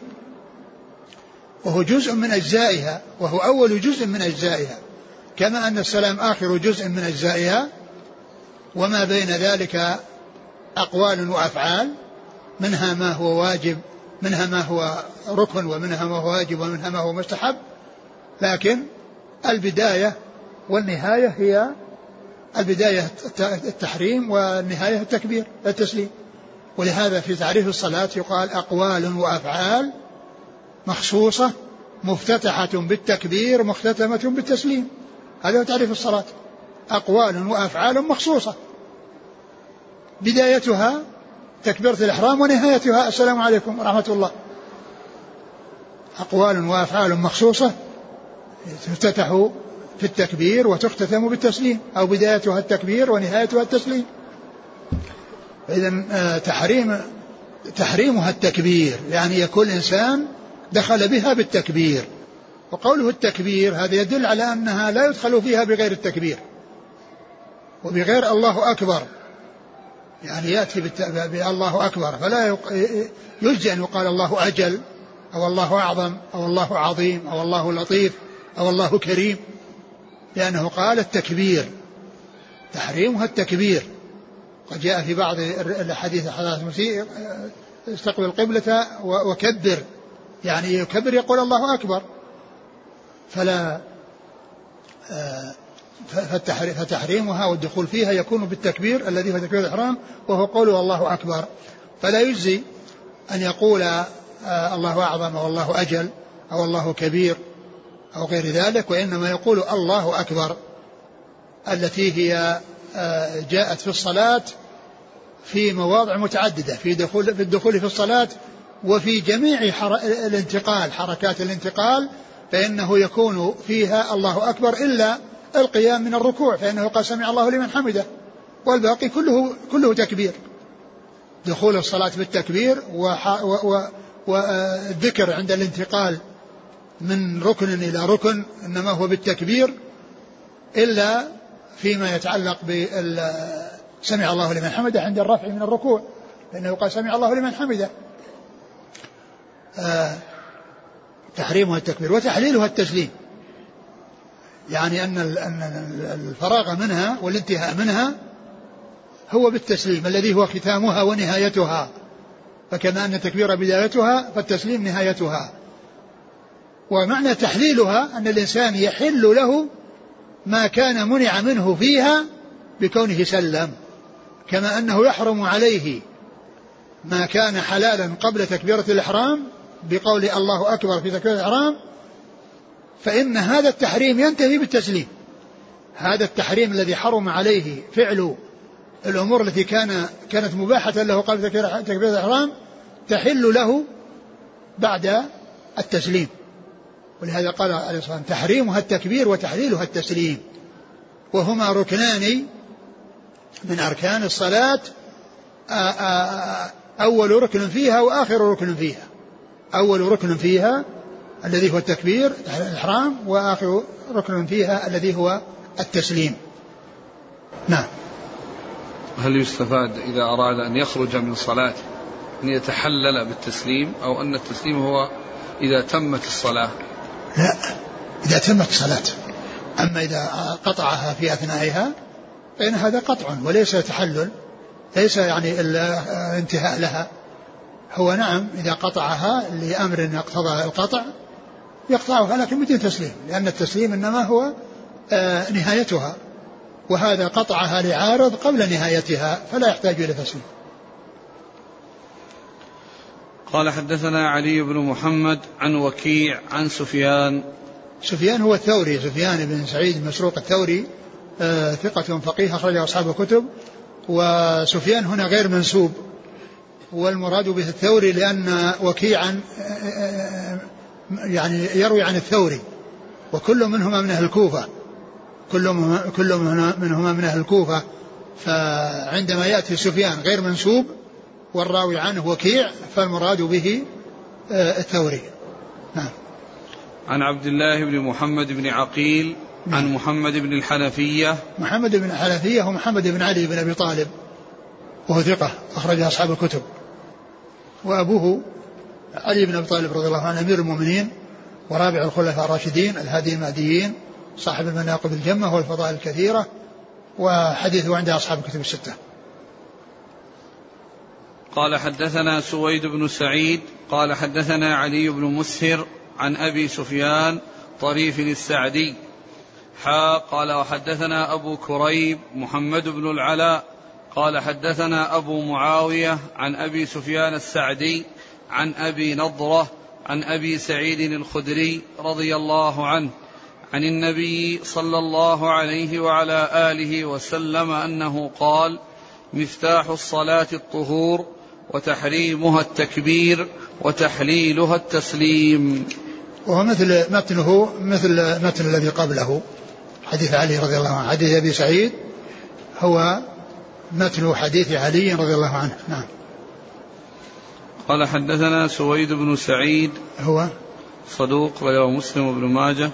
وهو جزء من أجزائها وهو أول جزء من أجزائها. كما أن السلام آخر جزء من أجزائها وما بين ذلك أقوال وأفعال منها ما هو واجب منها ما هو ركن ومنها ما هو واجب ومنها ما هو مستحب. لكن البداية والنهاية هي البداية التحريم والنهاية التكبير التسليم ولهذا في تعريف الصلاة يقال أقوال وأفعال مخصوصة مفتتحة بالتكبير مختتمة بالتسليم. هذا هو تعريف الصلاة. أقوال وأفعال مخصوصة. بدايتها تكبيرة الإحرام ونهايتها السلام عليكم ورحمة الله. أقوال وأفعال مخصوصة تفتتح في التكبير وتختتم بالتسليم أو بدايتها التكبير ونهايتها التسليم. إذا آه، تحريم تحريمها التكبير يعني يكون الإنسان دخل بها بالتكبير. وقوله التكبير هذا يدل على أنها لا يدخل فيها بغير التكبير. وبغير الله أكبر. يعني يأتي بالله أكبر. فلا يجزي أن يقال الله أجل أو الله أعظم أو الله عظيم أو الله لطيف أو الله كريم. لأنه قال التكبير. تحريمها التكبير. قد جاء في بعض الحديث حديث المسيء استقبل القبلة وكبر. يعني يكبر يقول الله أكبر. فلا آه، فتحريمها والدخول فيها يكون بالتكبير الذي هو تكبير الإحرام وهو قوله الله أكبر. فلا يجزي أن يقول آه، الله أعظم أو الله أجل أو الله كبير أو غير ذلك وإنما يقول الله أكبر التي هي آه، جاءت في الصلاة في مواضع متعددة في دخول في الدخول في الصلاة وفي جميع الانتقال حركات الانتقال فإنه يكون فيها الله أكبر إلا القيام من الركوع فإنه قال سمع الله لمن حمده والباقي كله كله تكبير. دخول الصلاة بالتكبير والذكر عند الانتقال من ركن إلى ركن إنما هو بالتكبير إلا فيما يتعلق سمع الله لمن حمده عند الرفع من الركوع لأنه قال سمع الله لمن حمده. آه. تحريمها التكبير وتحليلها التسليم. يعني أن الفراغ منها والانتهاء منها هو بالتسليم الذي هو ختامها ونهايتها. فكما أن التكبير بدايتها فالتسليم نهايتها. ومعنى تحليلها أن الإنسان يحل له ما كان منع منه فيها بكونه سلم. كما أنه يحرم عليه ما كان حلالا قبل تكبيرة الإحرام بقول الله أكبر في تكبيرة الإحرام فإن هذا التحريم ينتهي بالتسليم. هذا التحريم الذي حرم عليه فعل الأمور التي كان كانت مباحة له قبل تكبيرة الإحرام تحل له بعد التسليم. ولهذا قال عليه الصلاة والسلام تحريمها التكبير وتحليلها التسليم. وهما ركنان من أركان الصلاة أول ركن فيها وآخر ركن فيها. أول ركن فيها الذي هو التكبير الإحرام وآخر ركن فيها الذي هو التسليم. نعم. هل يستفاد إذا أراد أن يخرج من صلاة أن يتحلل بالتسليم أو أن التسليم هو إذا تمت الصلاة؟ لا. إذا تمت الصلاة أما إذا قطعها في أثنائها فإن هذا قطع وليس تحلل ليس يعني الانتهاء لها. هو نعم إذا قطعها لأمر يقتضى القطع يقطعها لكن بدون تسليم لأن التسليم إنما هو آه، نهايتها وهذا قطعها لعارض قبل نهايتها فلا يحتاج إلى تسليم. قال حدثنا علي بن محمد عن وكيع عن سفيان. سفيان هو الثوري سفيان بن سعيد المسروق الثوري آه ثقة فقيه أخرجه أصحاب الكتب وسفيان هنا غير منسوب. والمراد به الثوري لأن وكيعا يعني يروي عن الثوري وكل منهما من أهل الكوفة كل كل منهما من أهل الكوفة. فعندما يأتي سفيان غير منسوب والراوي عنه وكيع فالمراد به آه، الثوري. نعم. عن عبد الله بن محمد بن عقيل نعم. عن محمد بن الحنفية. محمد بن الحنفية هو محمد بن علي بن أبي طالب وهو ثقة أخرج أصحاب الكتب. وأبوه علي بن أبي طالب رضي الله عنه أمير المؤمنين ورابع الخلفاء الراشدين الهادي المهديين صاحب المناقب الجمة والفضائل الكثيرة وحديثه عند أصحاب الكتب الستة. قال حدثنا سويد بن سعيد قال حدثنا علي بن مسهر عن أبي سفيان طريف السعدي. حا قال وحدثنا أبو كريب محمد بن العلاء قال حدثنا أبو معاوية عن أبي سفيان السعدي عن أبي نضرة عن أبي سعيد الخدري رضي الله عنه عن النبي صلى الله عليه وعلى آله وسلم أنه قال مفتاح الصلاة الطهور وتحريمها التكبير وتحليلها التسليم. وهو مثل متنه مثل متن الذي قبله حديث علي رضي الله عنه. حديث أبي سعيد هو متن حديث علي رضي الله عنه. نعم. قال حدثنا سويد بن سعيد هو صدوق وله مسلم وابن ماجه.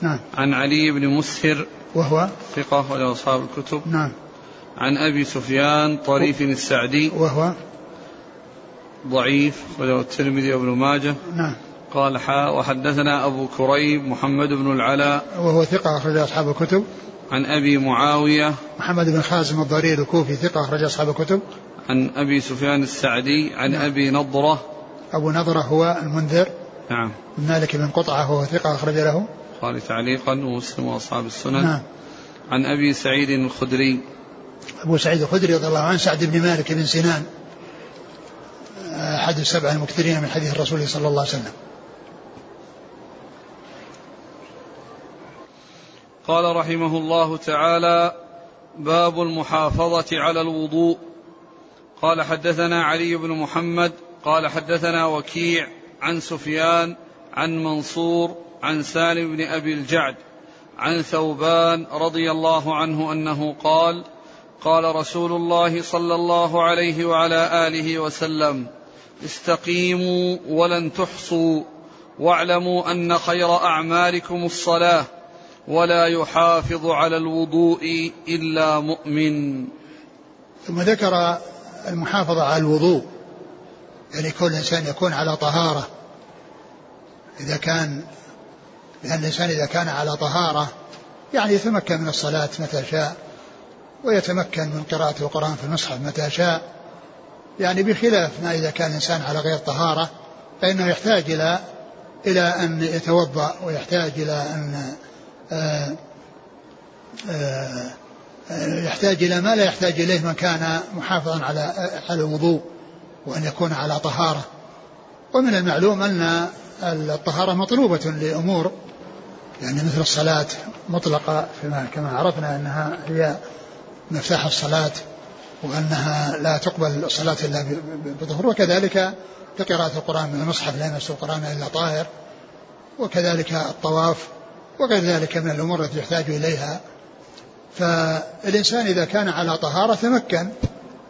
نعم. عن علي بن مسهر وهو ثقة وله أصحاب الكتب. نعم. عن أبي سفيان طريف السعدي. وهو ضعيف وله الترمذي وابن ماجه. نعم. قال حاء وحدثنا أبو كريب محمد بن العلاء. وهو ثقة أخرج أصحاب الكتب. عن أبي معاوية محمد بن خازم الضرير الكوفي ثقة أخرج أصحاب الكتب. عن أبي سفيان السعدي عن نعم. أبي نضرة. أبو نضرة هو المنذر. نعم. بن مالك بن قطعة وهو ثقة أخرج له. قال تعليقا ومسلم وأصحاب السنن. نعم. عن أبي سعيد الخدري. أبو سعيد الخدري رضي الله عنه سعد بن مالك بن سنان. أحد السبع المكثرين من حديث الرسول صلى الله عليه وسلم. قال رحمه الله تعالى باب المحافظة على الوضوء. قال حدثنا علي بن محمد قال حدثنا وكيع عن سفيان عن منصور عن سالم بن أبي الجعد عن ثوبان رضي الله عنه أنه قال قال رسول الله صلى الله عليه وعلى آله وسلم استقيموا ولن تحصوا واعلموا أن خير أعمالكم الصلاة ولا يحافظ على الوضوء إلا مؤمن. ثم ذكر المحافظة على الوضوء يعني كل إنسان يكون على طهارة. إذا كان لأن الإنسان إذا كان على طهارة يعني يتمكن من الصلاة متى شاء ويتمكن من قراءة القرآن في المصحف متى شاء. يعني بخلاف ما إذا كان الإنسان على غير طهارة فإنه يحتاج إلى إلى أن يتوضأ ويحتاج إلى أن يحتاج إلى ما لا يحتاج إليه من كان محافظا على على الوضوء وأن يكون على طهارة. ومن المعلوم أن الطهارة مطلوبة لأمور يعني مثل الصلاة مطلقة فيما كما عرفنا أنها هي مفتاح الصلاة وأنها لا تقبل الصلاة إلا بظهور وكذلك كقراءة القرآن من المصحف لا يمس القرآن إلا طاهر وكذلك الطواف وغير ذلك من الأمور التي يحتاج إليها. فالإنسان إذا كان على طهارة تمكن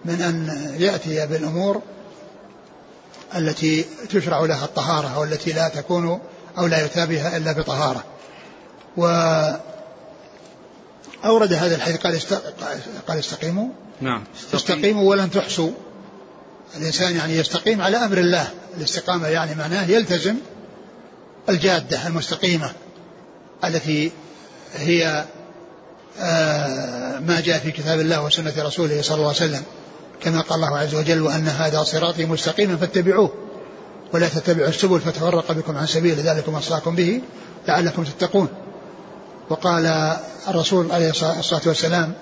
من أن يأتي بالأمور التي تشرع لها الطهارة أو التي لا تكون أو لا يتابعها إلا بطهارة. و أورد هذا الحديث قال. قال استقيموا. نعم. استقيموا ولن تحصوا. الإنسان يعني يستقيم على أمر الله. الاستقامة يعني معناه يلتزم الجادة المستقيمة. التي هي آه ما جاء في كتاب الله وسنة رسوله صلى الله عليه وسلم كما قال الله عز وجل وأن هذا صراطي مستقيما فاتبعوه ولا تتبعوا السبل فتفرق بكم عن سبيل ذلكم أصلاكم به لعلكم تتقون. وقال الرسول عليه الصلاة والسلام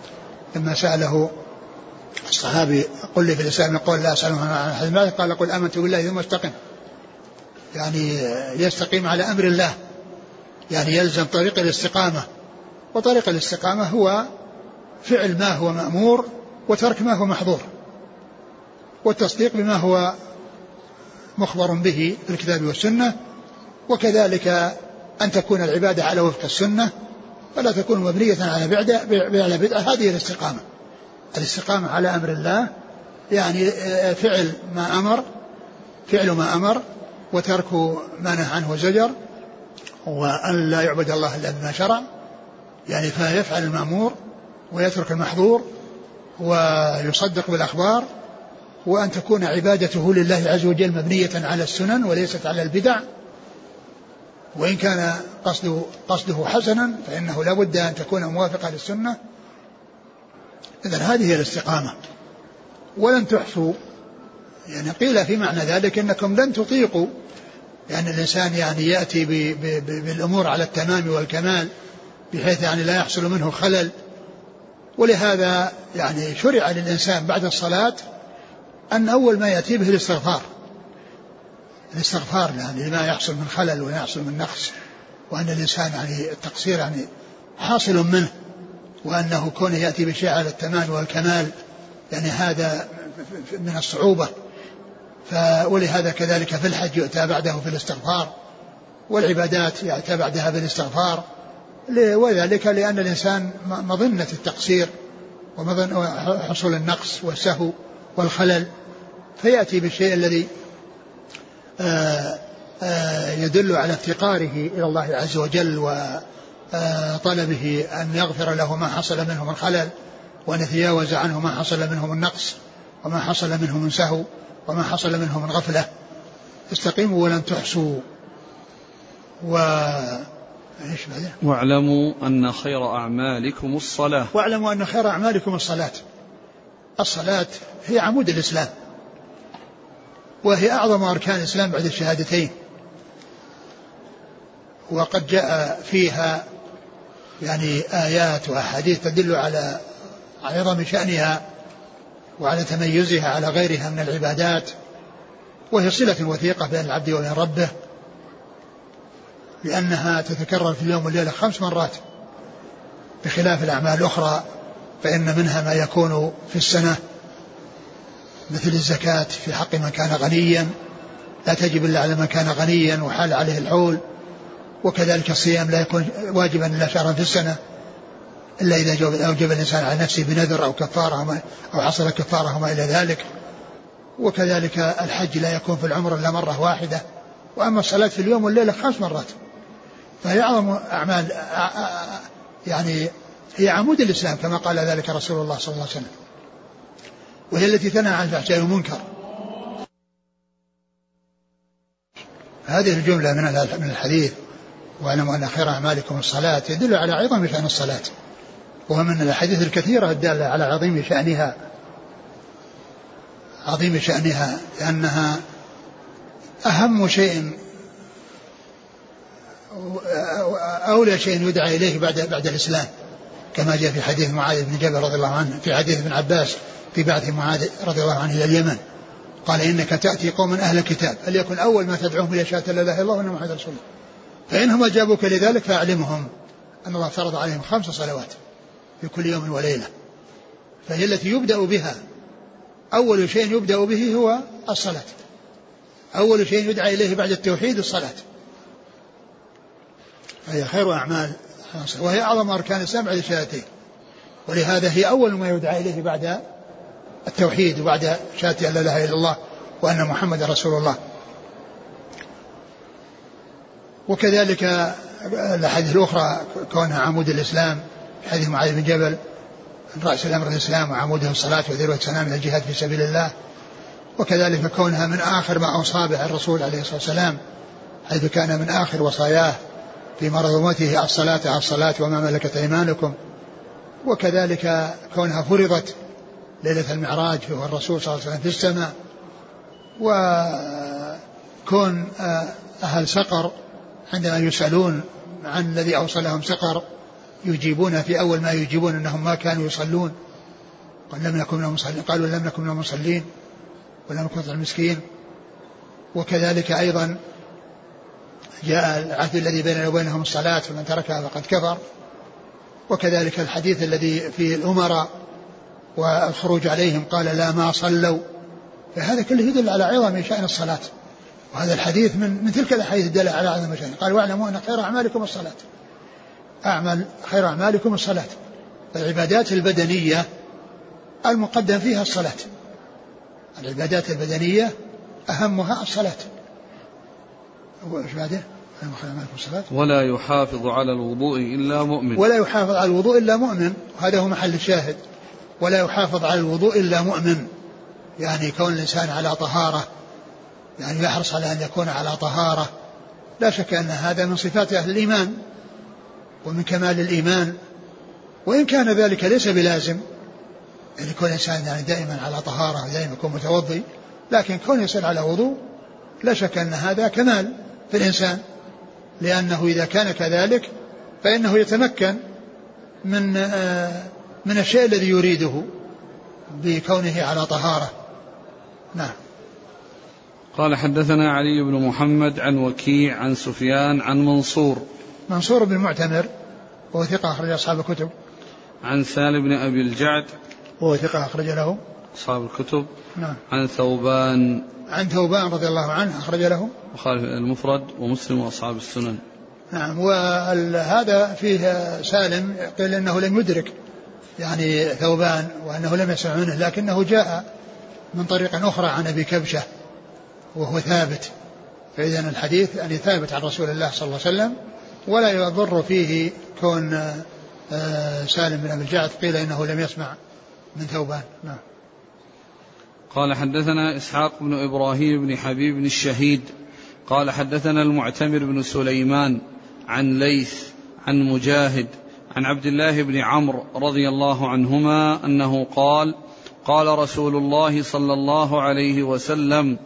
لما سأله الصحابي قل لي في الإسلام يقول لا أسأل عن أحد قال قل آمنت بالله ثم استقم. يعني يستقيم على أمر الله. يعني يلزم طريق الاستقامة. وطريق الاستقامة هو فعل ما هو مأمور وترك ما هو محظور. والتصديق بما هو مخبر به في الكتاب والسنة وكذلك أن تكون العبادة على وفق السنة فلا تكون مبنية على بدعة على بدعة. هذه الاستقامة. الاستقامة على أمر الله يعني فعل ما أمر فعل ما أمر وترك ما نهى عنه وزجر وأن لا يعبد الله إلا بما شرع يعني فيفعل المأمور ويترك المحظور ويصدق بالأخبار وأن تكون عبادته لله عز وجل مبنية على السنن وليست على البدع. وإن كان قصده قصده حسنا فإنه لا بد أن تكون موافقة للسنة. إذا هذه هي الاستقامة. ولن تحصوا يعني قيل في معنى ذلك أنكم لن تطيقوا يعني الإنسان يعني يأتي ب ب بالأمور على التمام والكمال بحيث يعني لا يحصل منه خلل. ولهذا يعني شرع للإنسان بعد الصلاة أن أول ما يأتي به الاستغفار. الاستغفار يعني لما يحصل من خلل ويحصل من نقص وأن الإنسان يعني التقصير يعني حاصل منه وأنه كونه يأتي بشيء على التمام والكمال يعني هذا من الصعوبة. ولهذا كذلك في الحج يؤتى بعده في الاستغفار والعبادات يأتى بعدها بالاستغفار وذلك لأن الإنسان مظنة التقصير ومظن حصول النقص والسهو والخلل فيأتي بالشيء الذي آه، آه، يدل على افتقاره إلى الله عز وجل وطلبه أن يغفر له ما حصل منه من خلل وأن يتجاوز عنه ما حصل منه من نقص وما حصل منه من سهو وما حصل منه من غفلة استقيموا ولن تحصوا. و إيش بعدين؟ واعلموا أن خير أعمالكم الصلاة. واعلموا أن خير أعمالكم الصلاة. الصلاة هي عمود الإسلام وهي أعظم أركان الإسلام بعد الشهادتين. وقد جاء فيها يعني آيات وأحاديث تدل على عظم شأنها. وعلى تميزها على غيرها من العبادات وهي صلة وثيقة بين العبد وبين ربه لأنها تتكرر في اليوم والليلة خمس مرات بخلاف الأعمال الأخرى فإن منها ما يكون في السنة مثل الزكاة في حق من كان غنيا لا تجب إلا على من كان غنيا وحال عليه الحول وكذلك الصيام لا يكون واجبا إلا شهرا في السنة. إلا إذا أوجب الإنسان على نفسه بنذر أو كفارة أو حصل كفارة وما إلى ذلك. وكذلك الحج لا يكون في العمر إلا مرة واحدة. وأما الصلاة في اليوم والليلة خمس مرات. فهي أعظم أعمال يعني هي عمود الإسلام كما قال ذلك رسول الله صلى الله عليه وسلم. وهي التي تنهى عن الفحشاء والمنكر. هذه الجملة من الحديث. واعلموا أن خير أعمالكم الصلاة. يدل على عظم شأن الصلاة. وهو من الأحاديث الكثيرة الدالة على عظيم شأنها. عظيم شأنها لأنها أهم شيء أولى شيء يدعى إليه بعد بعد الإسلام. كما جاء في حديث معاذ بن جبل رضي الله عنه في حديث ابن عباس في بعث معاذ رضي الله عنه إلى اليمن. قال إنك تأتي قوما أهل الكتاب. فليكن أول ما تدعوهم إلى شهادة لا إله إلا الله وأن محمد رسول الله؟ فإنهم أجابوك لذلك فأعلمهم أن الله فرض عليهم خمس صلوات. في كل يوم وليلة. فهي التي يبدأ بها أول شيء يبدأ به هو الصلاة. أول شيء يدعى إليه بعد التوحيد الصلاة. فهي خير أعمال وهي أعظم أركان الإسلام بعد الشهادتين ولهذا هي أول ما يدعى إليه بعد التوحيد وبعد شهادة أن لا إله إلا الله وأن محمد رسول الله. وكذلك الأحاديث الأخرى كونها عمود الإسلام حديث معاذ بن جبل رأس الأمر الإسلام وعموده الصلاة وذروة السلام من الجهاد في سبيل الله. وكذلك كونها من آخر ما أوصى به الرسول عليه الصلاة والسلام حيث كان من آخر وصاياه في مرضومته الصلاة الصلاة وما ملكت أيمانكم. وكذلك كونها فرضت ليلة المعراج وهو الرسول صلى الله عليه وسلم في السماء. وكون آه، أهل سقر عندما يسألون عن الذي أوصلهم سقر يجيبون في أول ما يجيبون أنهم ما كانوا يصلون. قال لم نكن من المصلين. قالوا لم نكن من المصلين ولم نكن المسكين. وكذلك أيضا جاء العهد الذي بيننا وبينهم الصلاة فمن تركها فقد كفر. وكذلك الحديث الذي في الأمراء والخروج عليهم قال لا ما صلوا. فهذا كله يدل على عظم شأن الصلاة. وهذا الحديث من من تلك الأحاديث الدالة على عظم شأن قال واعلموا أن خير أعمالكم الصلاة. أعمل خير أعمالكم الصلاة. العبادات البدنية المقدم فيها الصلاة. العبادات البدنية أهمها الصلاة؟ ولا يحافظ على الوضوء إلا مؤمن. ولا يحافظ على الوضوء إلا مؤمن. هذا هو محل الشاهد. ولا يحافظ على الوضوء إلا مؤمن. يعني كون الإنسان على طهارة يعني يحرص على أن يكون على طهارة. لا شك أن هذا من صفات أهل الإيمان. ومن كمال الإيمان وإن كان ذلك ليس بلازم. يعني يكون الإنسان يعني دائما على طهارة ودائما يكون متوضي لكن كون الإنسان على وضوء لا شك أن هذا كمال في الإنسان. لأنه إذا كان كذلك فإنه يتمكن من آه، من الشيء الذي يريده بكونه على طهارة. نعم. قال حدثنا علي بن محمد عن وكيع عن سفيان عن منصور. منصور بن معتمر وهو ثقة أخرج أصحاب الكتب. عن سالم بن أبي الجعد وهو ثقة أخرج له. أصحاب الكتب. نعم. عن ثوبان عن ثوبان رضي الله عنه أخرج له. وخالف المفرد ومسلم وأصحاب السنن. نعم. وهذا فيه سالم قيل إنه لم يدرك يعني ثوبان وأنه لم يسمع منه لكنه جاء من طريق أخرى عن أبي كبشة وهو ثابت. فاذا الحديث يعني ثابت عن رسول الله صلى الله عليه وسلم. ولا يضر فيه كون آه، سالم بن أبي الجعد قيل إنه لم يسمع من ثوبان. نعم. قال حدثنا إسحاق بن إبراهيم بن حبيب بن الشهيد. قال حدثنا المعتمر بن سليمان عن ليث عن مجاهد عن عبد الله بن عمرو رضي الله عنهما أنه قال قال رسول الله صلى الله عليه وسلم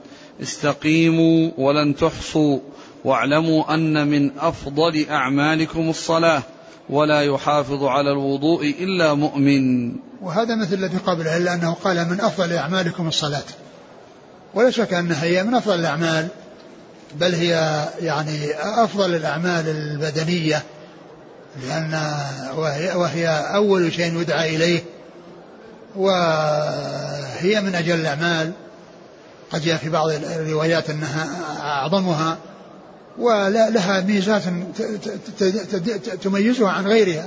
استقيموا ولن تحصوا واعلموا أن من أفضل أعمالكم الصلاة ولا يحافظ على الوضوء إلا مؤمن. وهذا مثل الذي قبله إلا أنه قال من أفضل أعمالكم الصلاة. ولا شك انها هي من أفضل الأعمال بل هي يعني أفضل الأعمال البدنية لأن وهي, وهي أول شيء يدعى إليه وهي من أجل الأعمال. قد جاء في بعض الروايات أنها أعظمها. ولها ميزات تميزها عن غيرها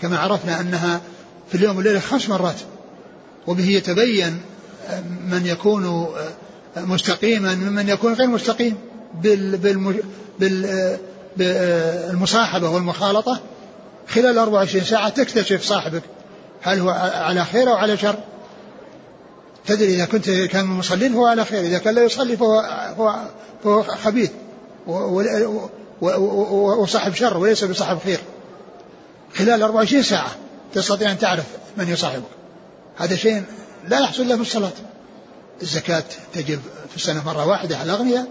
كما عرفنا أنها في اليوم والليلة خمس مرات. وبه يتبين من يكون مستقيما ممن يكون غير مستقيم بالمصاحبة والمخالطة. خلال 24 ساعة تكتشف صاحبك هل هو على خير أو على شر. تدري إذا كنت كان من المصلين فهو على خير إذا كان لا يصلي فهو, فهو, فهو خبيث. وصاحب شر وليس بصاحب خير. خلال 24 ساعة تستطيع أن تعرف من يصاحبك. هذا شيء لا يحصل له في الصلاة. الزكاة تجب في السنة مرة واحدة على الأغنياء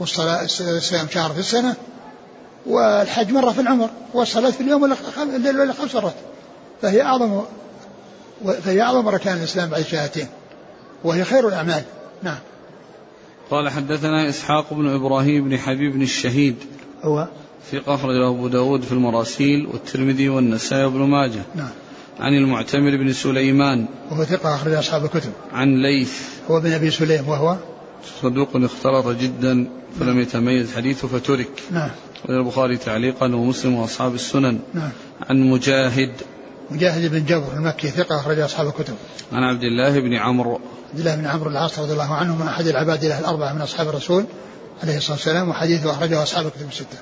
والصلاة الصيام شهر في السنة والحج مرة في العمر والصلاة في اليوم ولا خمس مرات. فهي أعظم فهي أعظم أركان الإسلام بعد الشهادتين وهي خير الأعمال. نعم. قال حدثنا إسحاق بن إبراهيم بن حبيب بن الشهيد. هو ثقة أخرجه أبو داود في المراسيل والترمذي والنسائي وابن ماجه. نعم. عن المعتمر بن سليمان. وهو ثقة أخرج أصحاب الكتب. عن ليث. هو بن أبي سليم وهو صدوق اختلط جدا فلم يتميز حديثه فترك. نعم. البخاري تعليقا ومسلم وأصحاب السنن. نعم. عن مجاهد مجاهد بن جبر المكي ثقة أخرج أصحاب الكتب. عن عبد الله بن عمرو. عبد الله بن عمرو العاص رضي الله عنه من أحد العباد له الأربعة من أصحاب الرسول عليه الصلاة والسلام وحديثه أخرجه أصحاب الكتب الستة.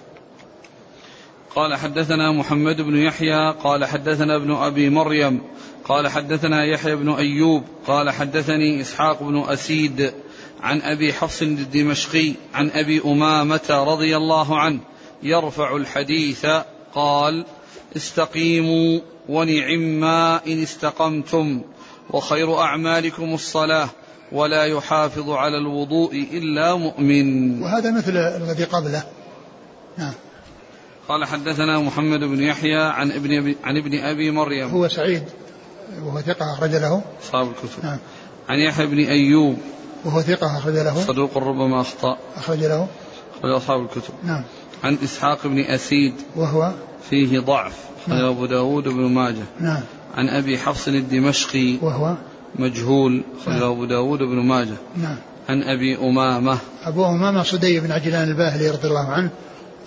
قال حدثنا محمد بن يحيى قال حدثنا ابن أبي مريم قال حدثنا يحيى بن أيوب قال حدثني إسحاق بن أسيد عن أبي حفص الدمشقي عن أبي أمامة رضي الله عنه يرفع الحديث قال استقيموا ونعم ما إن استقمتم وخير أعمالكم الصلاة ولا يحافظ على الوضوء إلا مؤمن. وهذا مثل الذي قبله. نعم. قال حدثنا محمد بن يحيى عن ابن عن ابن أبي مريم. هو سعيد وهو ثقة أخرج له. أصحاب الكتب. نعم. عن يحيى بن أيوب. وهو ثقة أخرج له. صدوق ربما أخطأ. أخرج له. أخرج أصحاب الكتب. نعم. عن إسحاق بن أسيد وهو فيه ضعف نعم. أبو داود بن ماجه. نعم. عن أبي حفص الدمشقي وهو مجهول نعم. أبو داود بن ماجه. نعم. عن أبي أمامة. أبو أمامة صدي بن عجلان الباهلي رضي الله عنه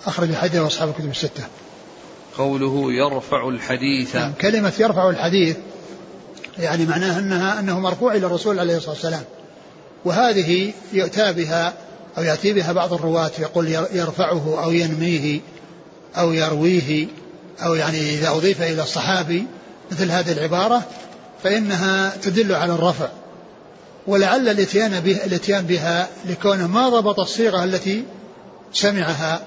أخرج حديث أصحاب الكتب الستة. قوله يرفع الحديث. نعم. كلمة يرفع الحديث يعني معناها أنها أنه مرفوع إلى الرسول عليه الصلاة والسلام. وهذه يؤتى بها أو يأتي بها بعض الرواة يقول يرفعه أو ينميه أو يرويه أو يعني إذا أضيف إلى الصحابي مثل هذه العبارة فإنها تدل على الرفع. ولعل الاتيان بها, الاتيان بها لكونه ما ضبط الصيغة التي سمعها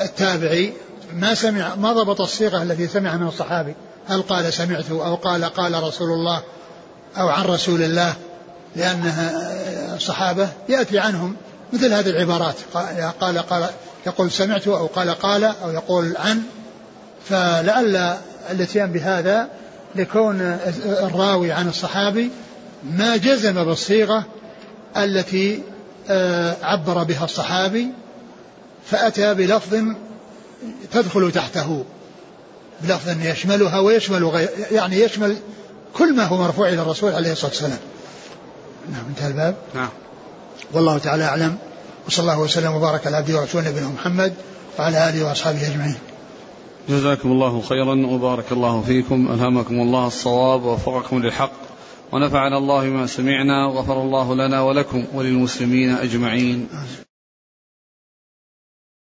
التابعي ما سمع ما ضبط الصيغة التي سمعها من الصحابي. هل قال سمعت أو قال قال رسول الله أو عن رسول الله؟ لأن الصحابة يأتي عنهم مثل هذه العبارات. قال قال يقول سمعت أو قال قال أو يقول عن فلعل الاتيان بهذا لكون الراوي عن الصحابي ما جزم بالصيغة التي آه، عبر بها الصحابي فأتى بلفظ تدخل تحته بلفظ يشملها ويشمل غير يعني يشمل كل ما هو مرفوع إلى الرسول عليه الصلاة والسلام. نعم انتهى الباب. نعم. والله تعالى أعلم. وصلى الله وسلم وبارك على عبده ورسوله نبينا محمد وعلى آله وأصحابه أجمعين. جزاكم الله خيرا وبارك الله فيكم. ألهمكم الله الصواب ووفقكم للحق. ونفعنا الله بما سمعنا وغفر الله لنا ولكم وللمسلمين أجمعين.